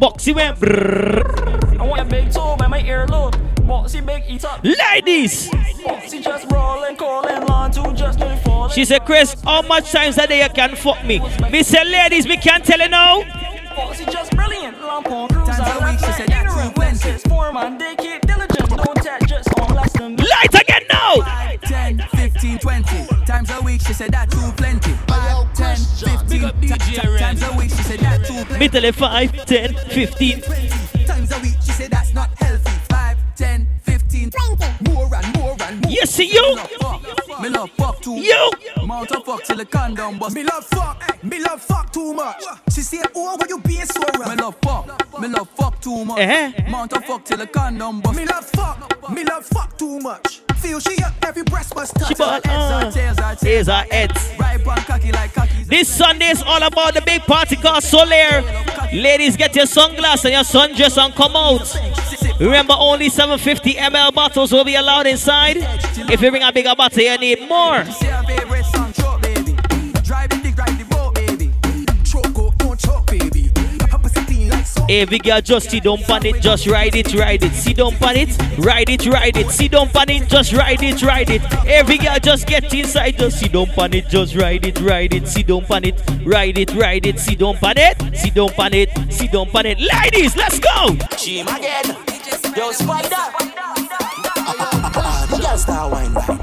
Boxy went. brrrr. I want a big toe by my earlobe. Boxy big eat up. Ladies. Boxy just brawling, calling, line two just dirty falling. She said, Chris, how much times a day you can fuck me? Me say, ladies, me can't tell you now. Boxy just brilliant, lamp on cruise. Times a week, she said that's too plenty. Four man, they keep diligent, don't touch just on less than. Light again now. 10, 15, 20 times a week. She said that too plenty. 5, 10, 15 ti- ti- times a week. She said that too plenty. Me tell 5, 10, 15. times a week. She said that's not healthy. 5, 10, 15, 20 more and more and more. You see you? Me love fuck too too You. Mount of fuck till the condom bust. Me love fuck, me love fuck too much. She say, oh, why you being so rough? Me love fuck, me love fuck too much. Eh? Mount of fuck till the condom bust. Me love fuck, me love fuck too much. Feel she up every breast must touch. She bought, Her heads uh, are tails are Here's heads. Right on cocky like cocky. This Sunday is all about the big party called Solare. Ladies, get your sunglasses and your sundress and come out. Remember, only 750 ml bottles will be allowed inside. If you bring a bigger bottle, you need more. Don't big girl, just down on it, just ride it, ride it. Sit down on it, ride it, ride it. Sit down on it, just ride it, ride it. Every girl, just get inside, just sit down on it, just ride it, ride it. Sit down on it, ride it, ride it. Sit down on it, sit down on it, sit down on it. Ladies, let's go. Team again. Yo, spider. Ah, the girl star wine right.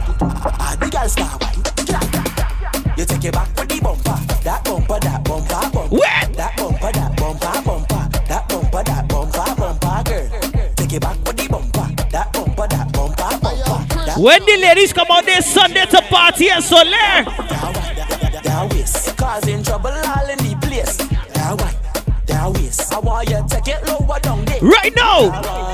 Ah, the girl star wine. You take it back with the bumper. That bumper, that bumper, bumper. What? That bumper, that bumper, bumper. That bumper, that bumper, bumper, girl. Take it back with the bumper. That bumper, that bumper, bumper. When the ladies come out this Sunday to party and Solare, that waist. Causing trouble all in the place. That wine, that waist. I want you take it lower down there. right now.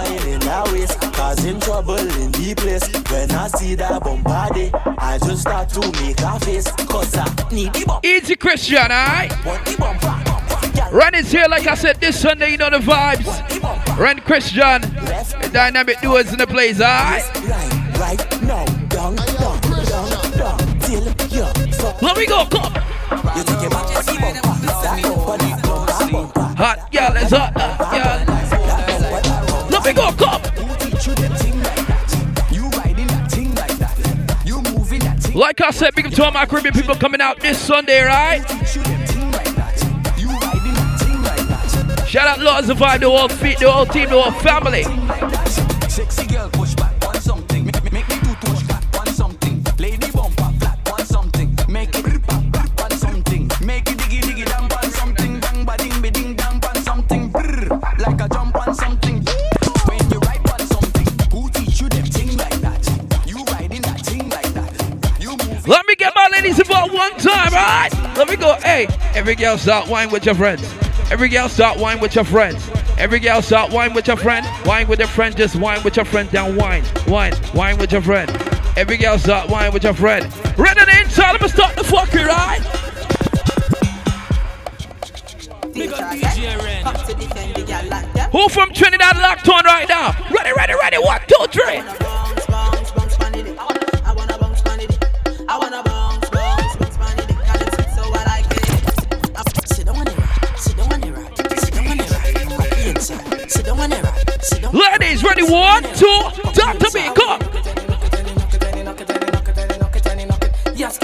Causing trouble in the place. When I see that bumper day, I just start to make a face. Cause I need the bumper. Easy Chris John, alright? Want the bumper. Ren is here, like I said, this Sunday, you know the vibes. Ren Chris John, the dynamic duos in the place, alright? Right, right now. Down, down, down, down. Till you fuck. Let me go, come. You take it back the bumper. That bumper, that bumper. Hot girl, it's hot, hot girl. Let me go, come. Like I said, big up to all my Caribbean people coming out this Sunday, right? Shout out Lords of Vibe, the whole feet, the whole team, the whole family. Every girl start wine with your friends. Every girl start wine with your friends. Every girl start wine with your friend. Wine with your friend, just wine with your friend. Down wine, wine, wine with your friend. Every girl start wine with your friend. Ready to inside, I'ma start the fucking right? Who from Trinidad locked on right now? Ready, ready, ready. One, two, three.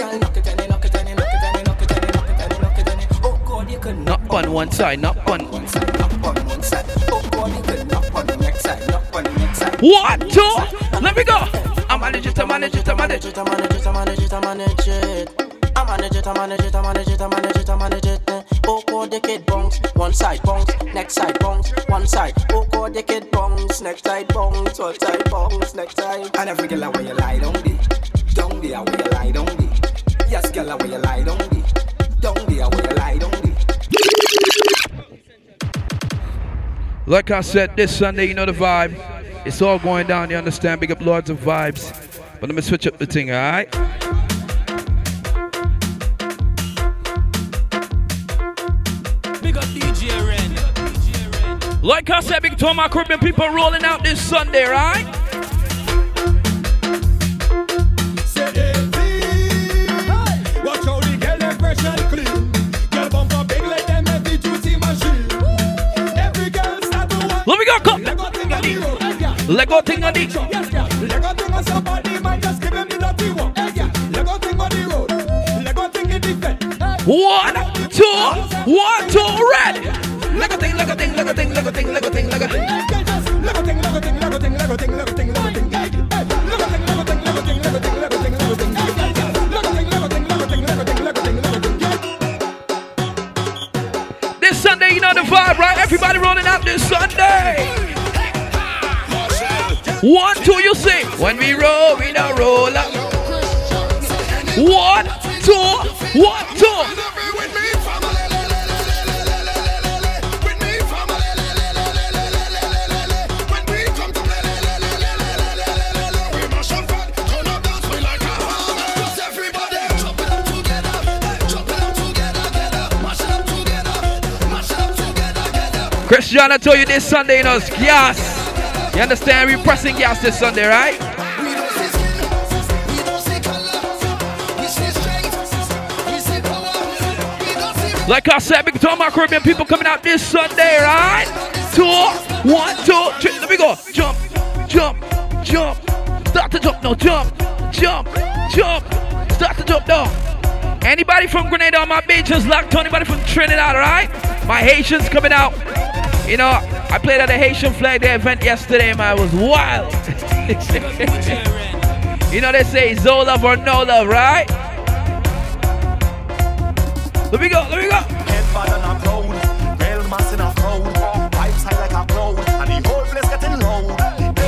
And knock it, and knock it, and Oh God, you can Not on one side, not on. knock on one side. Oh God, you can knock on the next side, knock on the next side. One, two. Let me go. I manage it, I manage it, I manage it. I manage it, I manage it, I manage it. I manage it, I manage it, I manage it, I manage it, I manage it. Oh, God, the kid bounce, one side bounce, next side bounce, one side. The kid bounce, next side bounce, one side bounce, next side. And every girl where you lie down there, down there where you lie down there. Yes, girl where you lie down there, down there where you lie down there. Like I said, this Sunday, you know the vibe. It's all going down, you understand? Big up Lords of Vibes. But let me switch up the thing, alright? Like I said, big to all my Caribbean people rolling out this Sunday, right? Watch how the girl them fresh and clean. Girl bumper big like them heavy duty machine. Every girl start to walk. Let me go, come. Lego thing on the road. Hey, girl. Lego thing on the Yes, girl. Lego thing on somebody man just give him the dirty one. Lego thing on the road. Lego thing in the bed. One, two, one, two, ready. Everybody rolling out this Sunday. One, two, you sing. When we roll, we don't roll up. One, two, one, two. Chris John, I told you this Sunday, you know, it's gas. You understand? We're pressing gas this Sunday, right? Like I said, big time my Caribbean people coming out this Sunday, right? Two, one, two, three. Let me go. Jump, jump, jump. Start to jump now. Jump, jump, jump. Start to jump now. Anybody from Grenada on my beach is locked. Anybody from Trinidad, right? My Haitians coming out. You know, I played at the Haitian Flag Day event yesterday, man. It was wild. [LAUGHS] you know, they say Zo love or no love, right? Let me go, let me go.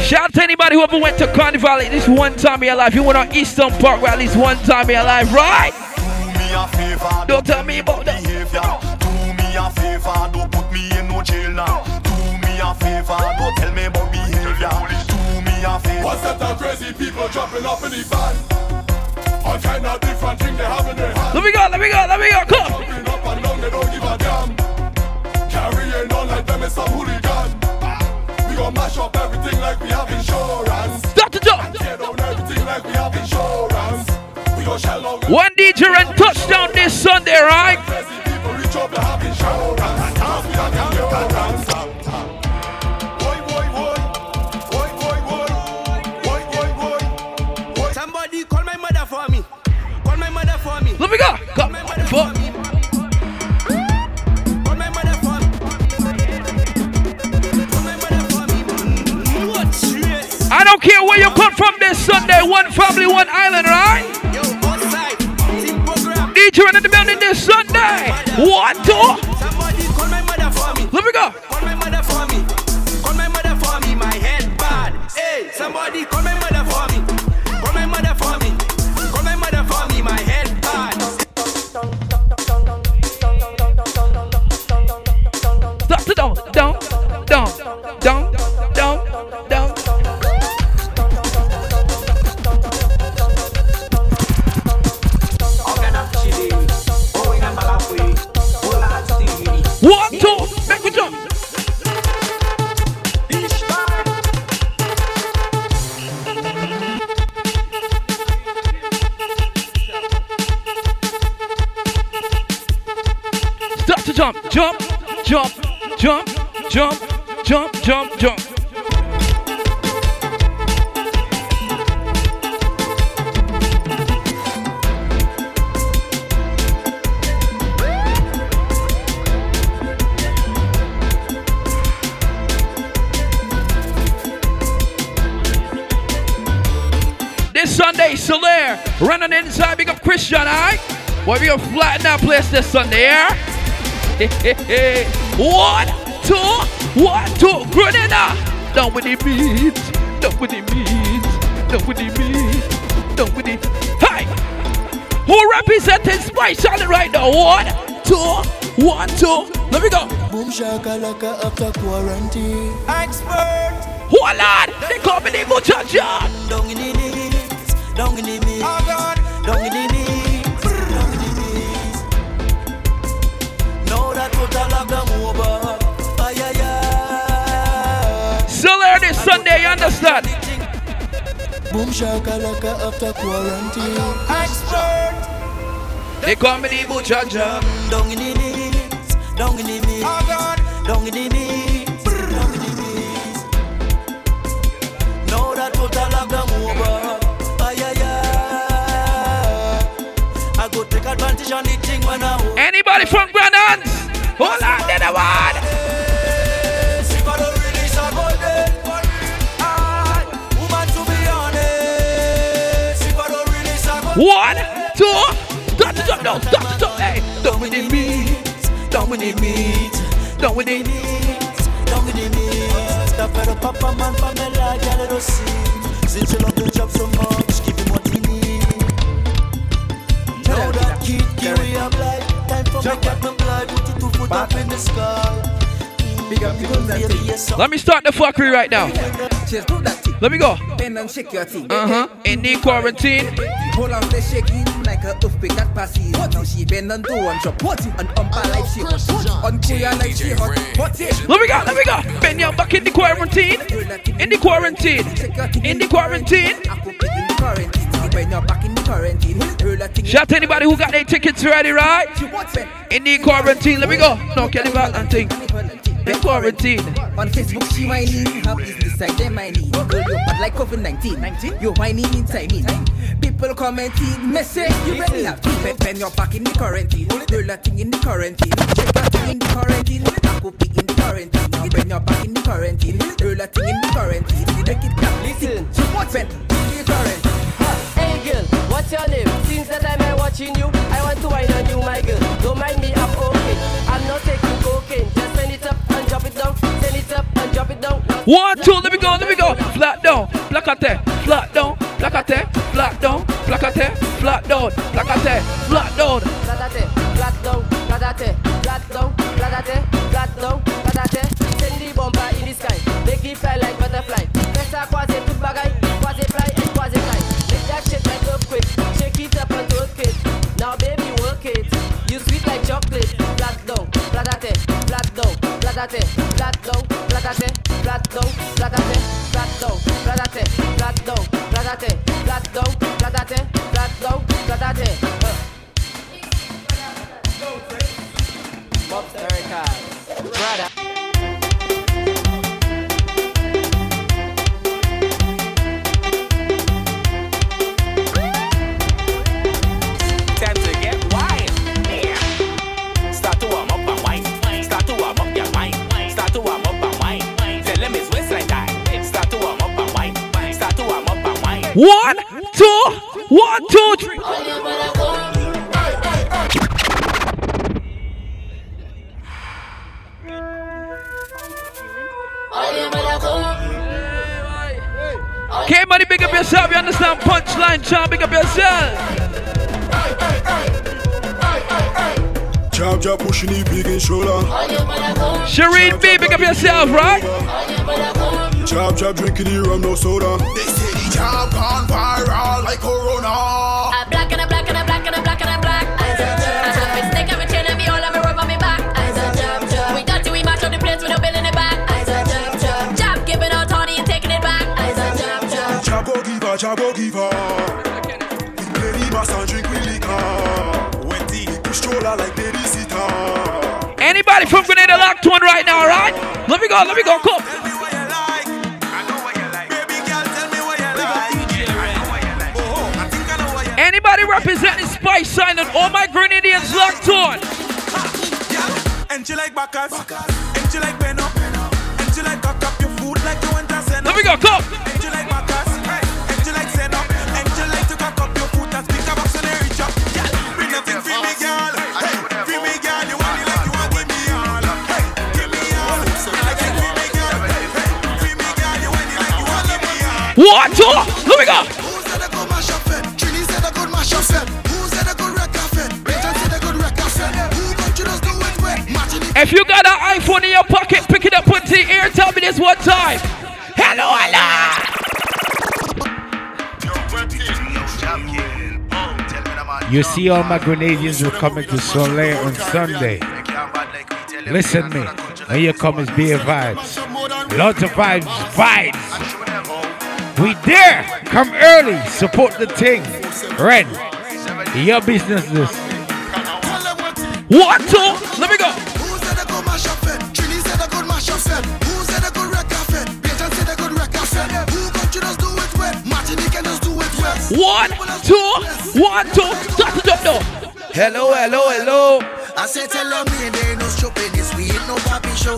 Shout out to anybody who ever went to Carnival at least one time in your life. You went on Eastern Park at least one time in your life, right? Do me a favor, Don't tell me about that. behavior. Do me a favor, don't put me in no jail now. Do me a favor, don't tell me about behavior. Do me a favor. What's that the crazy people jumping up in the van? All kind of different things they have in their hands. Let me go, let me go, let me go, come. Jumping up and down, they don't give a damn. Carrying on like them is some hooligan. We gon' mash up everything like we have insurance. Start to jump. Tear down everything like we have insurance. We gon' shell out. One DJ and touchdown this Sunday, right? Let me go. Come. Four. Call my mother for me. Call my mother for me. What stress? I don't care where you come from this Sunday. One family, one island, right? Yo, outside. Team program. DJ in the building this Sunday. One, two. Somebody call my mother for me. Let me go. That place this Sunday, [LAUGHS] yeah? one, two, one, two, Grenada! Down with the beat, down with the beat, down with the beat, down with the... Hey! Who representing Spice Charlie right now? One, two, one, two. Let me go. Boom shakalaka after quarantine. Expert. Hold on! They call me the Butcher John. Down in the knees, down in the knees, down in the Boom shakalaka after quarantine. Expert. They call me the Butcher John. Down in the knees, down in the knees, down in the knees, down in the knees. Now that total lockdown over, ay ay ay. I go take advantage on the thing when I. Anybody from Grand Hold on, then the one. One, two, touch it up, no, touch it up, hey. Dominate meat, need meat, dominate meat, dominate meat. Stop at a papa man from the like a little scene. Since you love the job so much, give him what he need. Know that kid, give me a blind. Time for me get my blood, put your two foot up in the sky. Let me start the fuckery right now. Let me go. Uh huh. In the quarantine. Hold on, stay shaking like a earthquake that passes. Now she bend and do one drop. What? And umpa like she hot. On kuya like she hot. What? Let me go. Let me go. Bend your back in the quarantine. In the quarantine. In the quarantine. When you're back in the quarantine, roll that thing. Shout to anybody who got their tickets ready, right? In the quarantine. Let me go. No, get it back and think. In quarantine. On Facebook, she whining. Her business side, they whining. Girl, you bad like COVID-19. You whining inside me. People commenting, message, you ready have to When you're back in the quarantine, roll that thing in the quarantine. Check that thing in the quarantine. Could be in the quarantine. Now when you're back in the quarantine, roll that thing in the quarantine. Make it clap. Listen, what's when in the quarantine? Hey girl, what's your name? Since the time I'm watching you, I want to wine on you, my girl. Don't mind me, I'm okay. I'm not taking cocaine. Just it up and drop it down. Send it up and drop it down. One, two, let me go, let me go. Flat down, placate, flat down, placate, flat down, placate, flat down, placate, flat down. Platate, platate, flat down, platate, flat down, platate, flat down, platate, flat down, platate, flat down, platate, flat down, platate. One, two, one, two, three. Okay, money, big up yourself. You understand? Punchline, chop, big up yourself. Jab, jab, pushing the big in shoulder. Shireen B, big up yourself, right? Jab, jab, drinking the rum, no soda. Viral like Corona. I'm black and I'm black and I'm black and I'm black and I'm black. I jump, jump, jump. Me stick and chain and me all and me rub on me back. I jump, jump, jump. We dirty, we mash on the place, we no building it back. I jump, jump, jump. Jump, giving out honey and taking it back. I jump, jump, jump. Jab go give her, go give. We play the bass and drink with liquor. When the push stroller like babysitter. Anybody from Grenada locked one right now, right? Let me go, let me go, come. Representing Spice Sign and all my Grenadians locked on. And you like Bacchus, and you like Beno, and you like cock up your food like you want to send Let me go, go. And you like Bacchus, and you like Seno, and you like to cock up your food and speak about some reach up. Girl, bring nothing free me, girl. Hey, free me, girl. If you got an iPhone in your pocket, pick it up, put it in your ear, tell me this one time. Hello, hello. You see, all my Grenadians will coming to Solare on Sunday. Listen me, when you come is beer vibes. Lots of vibes, vibes. We there. Come early, support the thing. Ren, your business. One, two, let me go. One, two, one, two. Start to jump now. Hello, hello, hello. I said tell me and they no shopping this we ain't no papi show.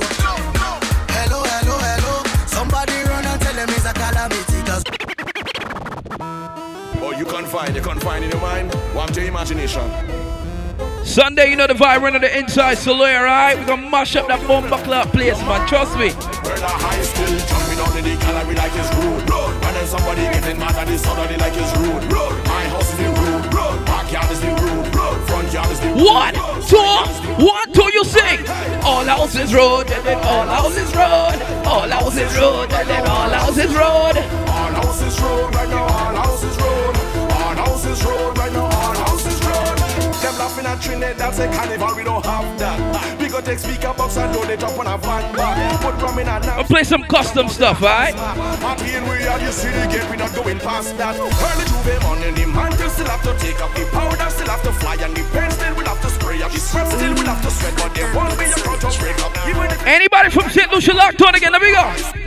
Hello, hello, hello. Somebody run and tell them it's a calamity cause Oh, you can't find, you can't find in your mind. Warm to your imagination. Sunday, you know the vibe, run on the inside, Solare, alright? We gonna mash up that bomb club place, man. Trust me. Where the high still jumping on in the gallery like it's rude. And then somebody getting mad at this suddenly like it's rude. My house is the rude. Backyard is the rude. Front yard is the rude. One, two, one, two, you sing. All houses road, and then all houses road. All houses road, and then all houses road. All houses road right now, all houses road. All houses road right now, all houses road. Them laughing at Trinidad, say carnival, we don't have that. We go take speaker box and load it up on a van back. Put rum in a nap. I'll play some custom stuff, alright? Happy and we are you see the gate, we not going past that. Early J'ouvert morning, the mantle still have to take up the powder, still have to fly, and the pen still will have to spray, and the sweat still will have to sweat, but there won't be a crowd to break up. Even if Anybody from St. Lucia locked on again? Let me go.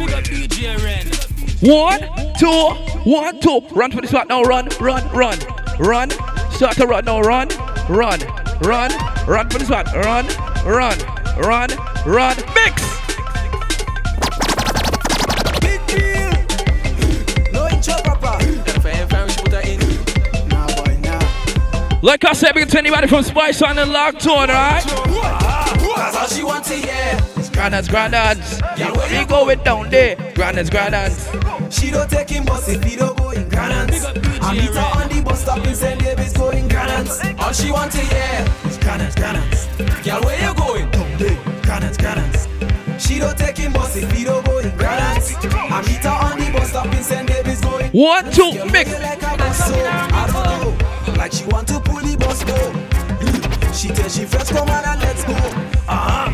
Big up DJ Ren. One, two, one, two. Run for the spot now. Run, run, run, run. Start to run now. Run, run, run, run for the spot. Run, run, run, run. Mix. No intro proper. Fair, fair, we should put that in. Nah, boy, nah. Like I said, we can tell anybody from Spice on the locked on, alright? That's all she wants to hear. Granddads, granddads. We going down there. Granddads, granddads. She don't take him bus if he don't go in Grand Anse. I meet her on the bus stop in St. David's going Grand Anse. All she want to hear is Grand Anse, Granance. Girl, where you going? Down there, Grand Anse, Granance. She don't take him bus if he don't go in Grand Anse. I meet her on the bus stop in St. David's going One, two, mix. like so I don't know. Like she want to pull the bus go. She tell she friends come on and let's go. Uh-huh.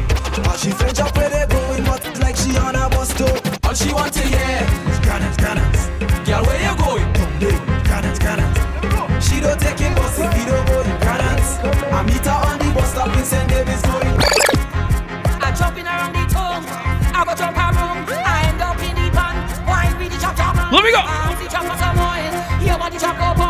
All she friends up where they going, but like she on a bus too. All she want to hear is Grand Anse, Granance. Girl, where you going? Down there, Grand Anse, Granance. She don't take him bus if he don't go in Grand Anse. I meet her on the bus stop in St. David's going. I'm jumping around the tongue. I go jump around. I end up in the pan. Wine with the chop chop. Let me go. I'm chop for some oil. Yeah, want the chop go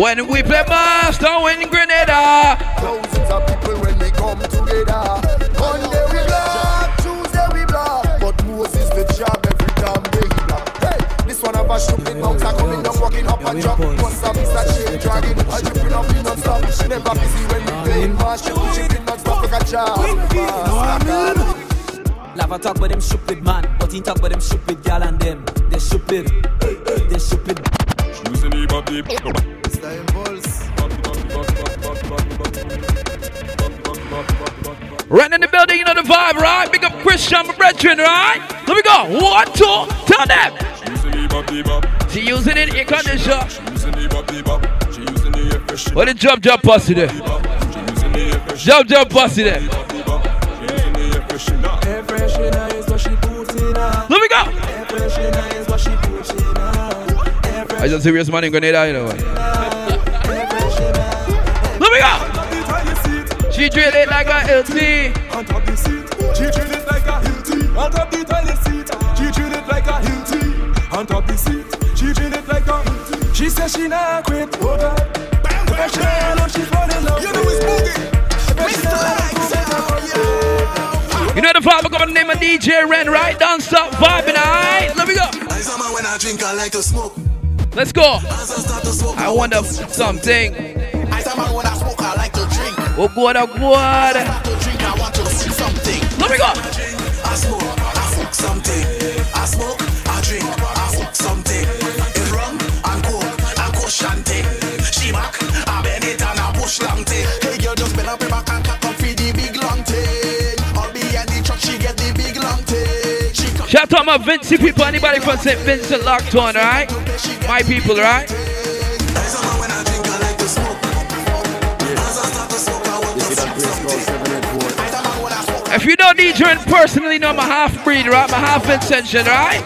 When we play master One, two, tell them. She using it, here come the shot. What the jump jump pussy there? Jump jump pussy there. Air freshener is what she puts in her. Let me go. Air freshener is what she puts in her. I just serious man in Grenada, you know. man. Let me go. She drill it like a LT. She not quit. Hold up. If she not love, she fall in love. You know it's boogie. You know the vibe, I got the name of DJ Ren, right? Don't stop vibing, alright? Let me go. I summer when I drink, I like to smoke. Let's go. I start to smoke, want something. I summer when I smoke, I like to drink. Oh, good, oh, good. Shout about my Vincy people, anybody from St. Vincent locked on, alright? My people, right? If you know DJ and personally know a half breed, right? My half Vincentian, right?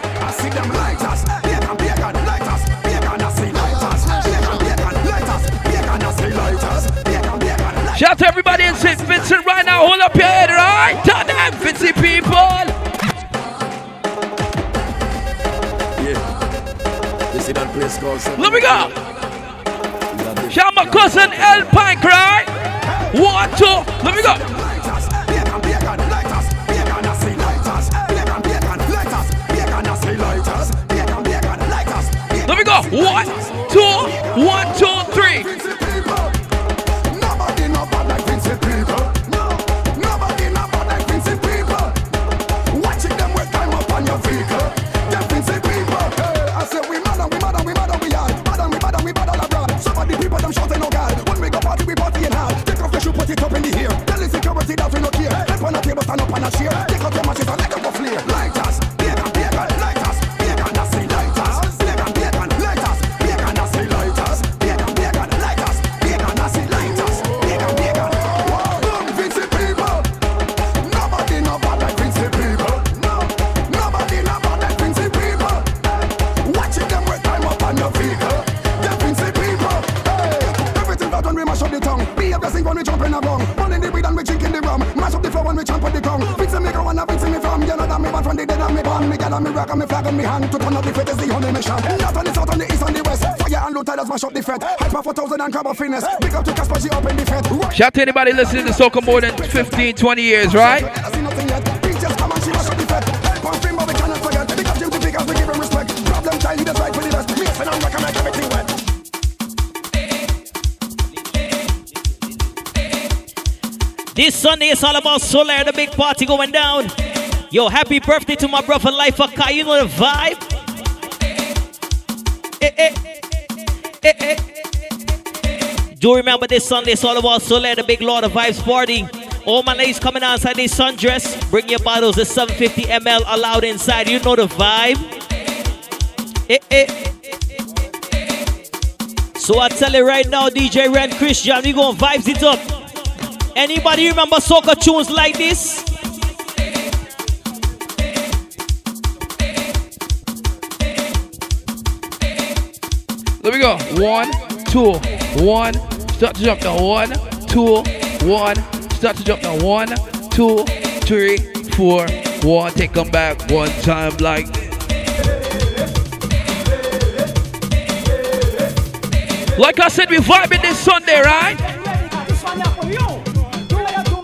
Shout out to everybody in St. Vincent right now. Hold up your head, right? See that place called Let me go. Out my cousin El Pike, right? One, two, let me go. Let me go. One, two, one, two, three. Shout out to anybody listening to Soca more than 15, 20 years, right? This Sunday is all about Solar, the big party going down. Yo, happy birthday to my brother Life Akai. You know the vibe? Do remember this Sunday is all about Solar, the big Lord of Vibes party. All my ladies coming outside this sundress. Bring your bottles, the 750 ml allowed inside. You know the vibe. Eh, eh. So I tell you right now, DJ Ren Chris John, we gonna vibes it up. Anybody remember soca tunes like this? Let me go. One, two, one. Start to jump now. One, two, one. Start to jump now. One, two, three, four, one. Take them back one time like. Like I said, we vibing this Sunday, right?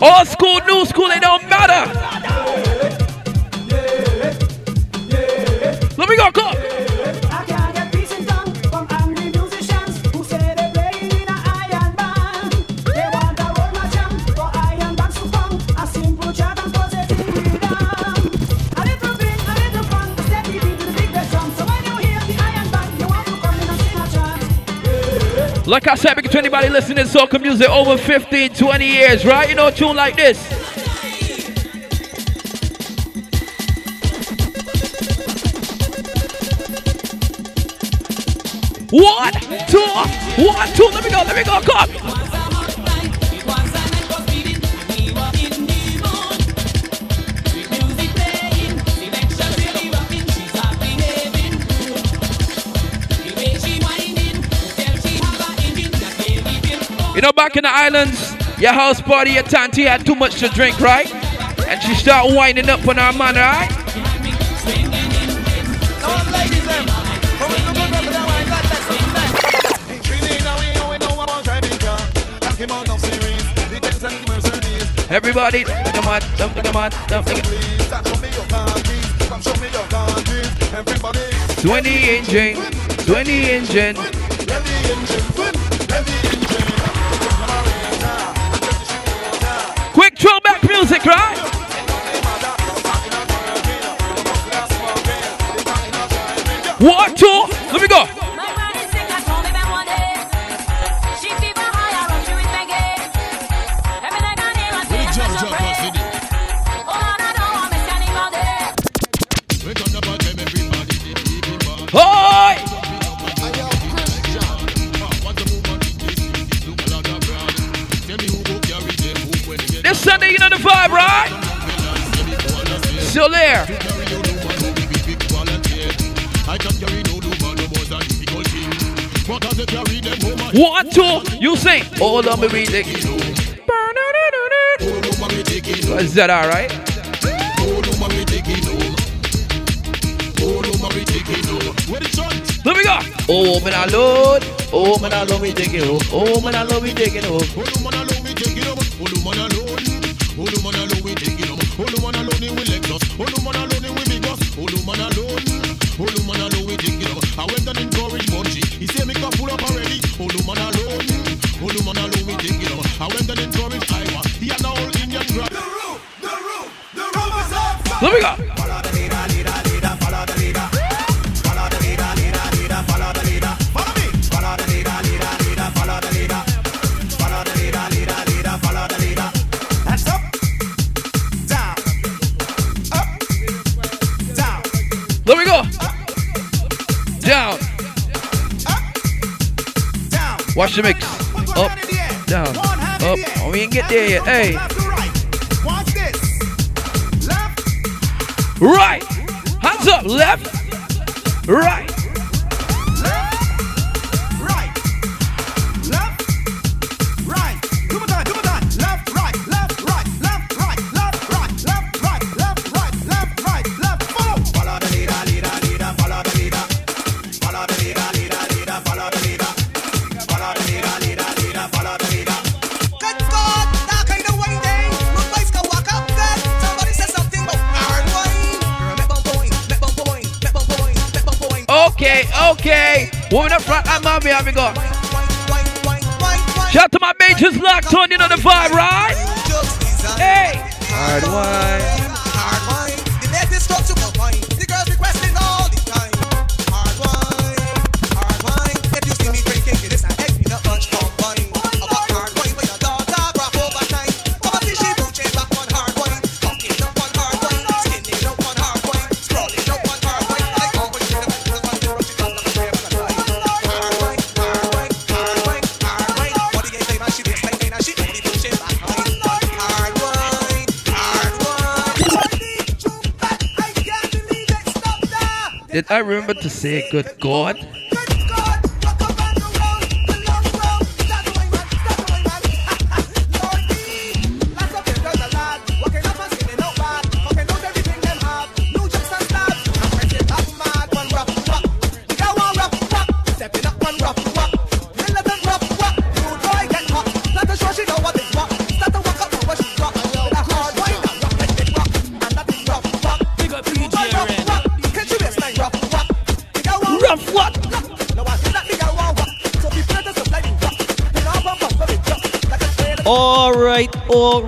Old school, new school, it don't matter. Let me go, come. Like I said, because anybody listening to soca music over 15, 20 years, right? You know a tune like this. One, two, one, two. Let me go, let me go, come. You know, back in the islands, your house party, your tanty had too much to drink, right? And she start winding up on her man, right? Everybody, come on, come on, come on. 20 engine, 20 engine. Quick right? One, two, let me go. One, two, you sing. Hold on, baby. Take Is that all right? Let me go. Oh, man, I load. Oh, man, I love me take it home. Oh, man, I love me take it home. Watch the mix. Up, down, up. Oh, we ain't get there yet. Hey. Right. Hands up. Left. Right. Right. Woman up front, I'm mommy, how we go? Shout out to my majors locked on, you know the vibe, right? Hey. Hard wine. Did I remember to say good God?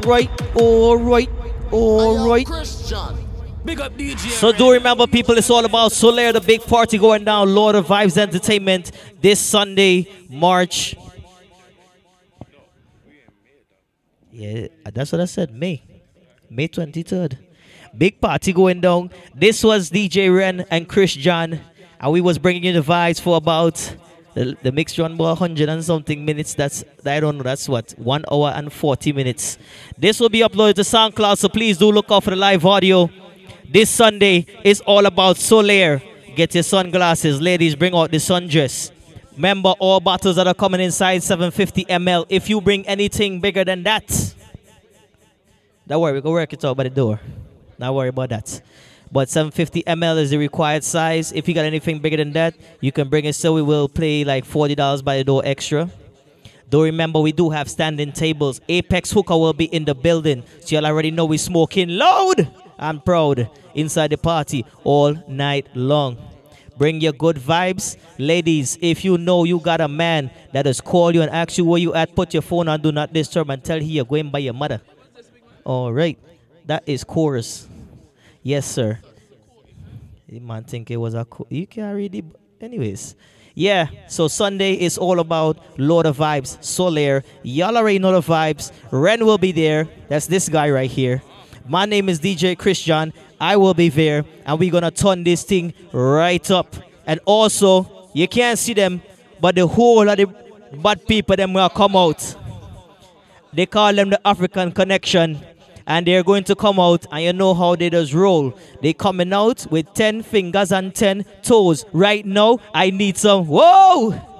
Right, all right, all right. Big up DJ. So do remember, people, it's all about Solare, the big party going down, Lord of Vibes Entertainment, this Sunday, March. Yeah, that's what I said, May. May 23rd. Big party going down. This was DJ Ren and Chris John, and we was bringing you the vibes for about the, the mix run about 100 and something minutes. That's I don't know. That's what one hour and 40 minutes. This will be uploaded to SoundCloud, so please do look out for the live audio. This Sunday is all about Solare. Get your sunglasses, ladies. Bring out the sundress. Remember, all bottles that are coming inside 750 ml. If you bring anything bigger than that, don't worry, we can work it out by the door. Don't worry about that. But 750 ml is the required size. If you got anything bigger than that, you can bring it. So we will play like $40 by the door extra. Do remember we do have standing tables. Apex Hookah will be in the building. So y'all already know we smoking loud and proud inside the party all night long. Bring your good vibes. Ladies, if you know you got a man that has called you and asked you where you at, put your phone on do not disturb and tell he you're going by your mother. All right. That is chorus. Yes, sir. The man think it was a co- you can't read it. Anyways. Yeah, so Sunday is all about Lord of Vibes, Solare. Y'all already know the vibes. Ren will be there. That's this guy right here. My name is DJ Chris John. I will be there, and we're gonna turn this thing right up. And also, you can't see them, but the whole of the bad people them will come out. They call them the African Connection. And they're going to come out, and you know how they just roll. They coming out with 10 fingers and 10 toes. Right now, I need some. Whoa!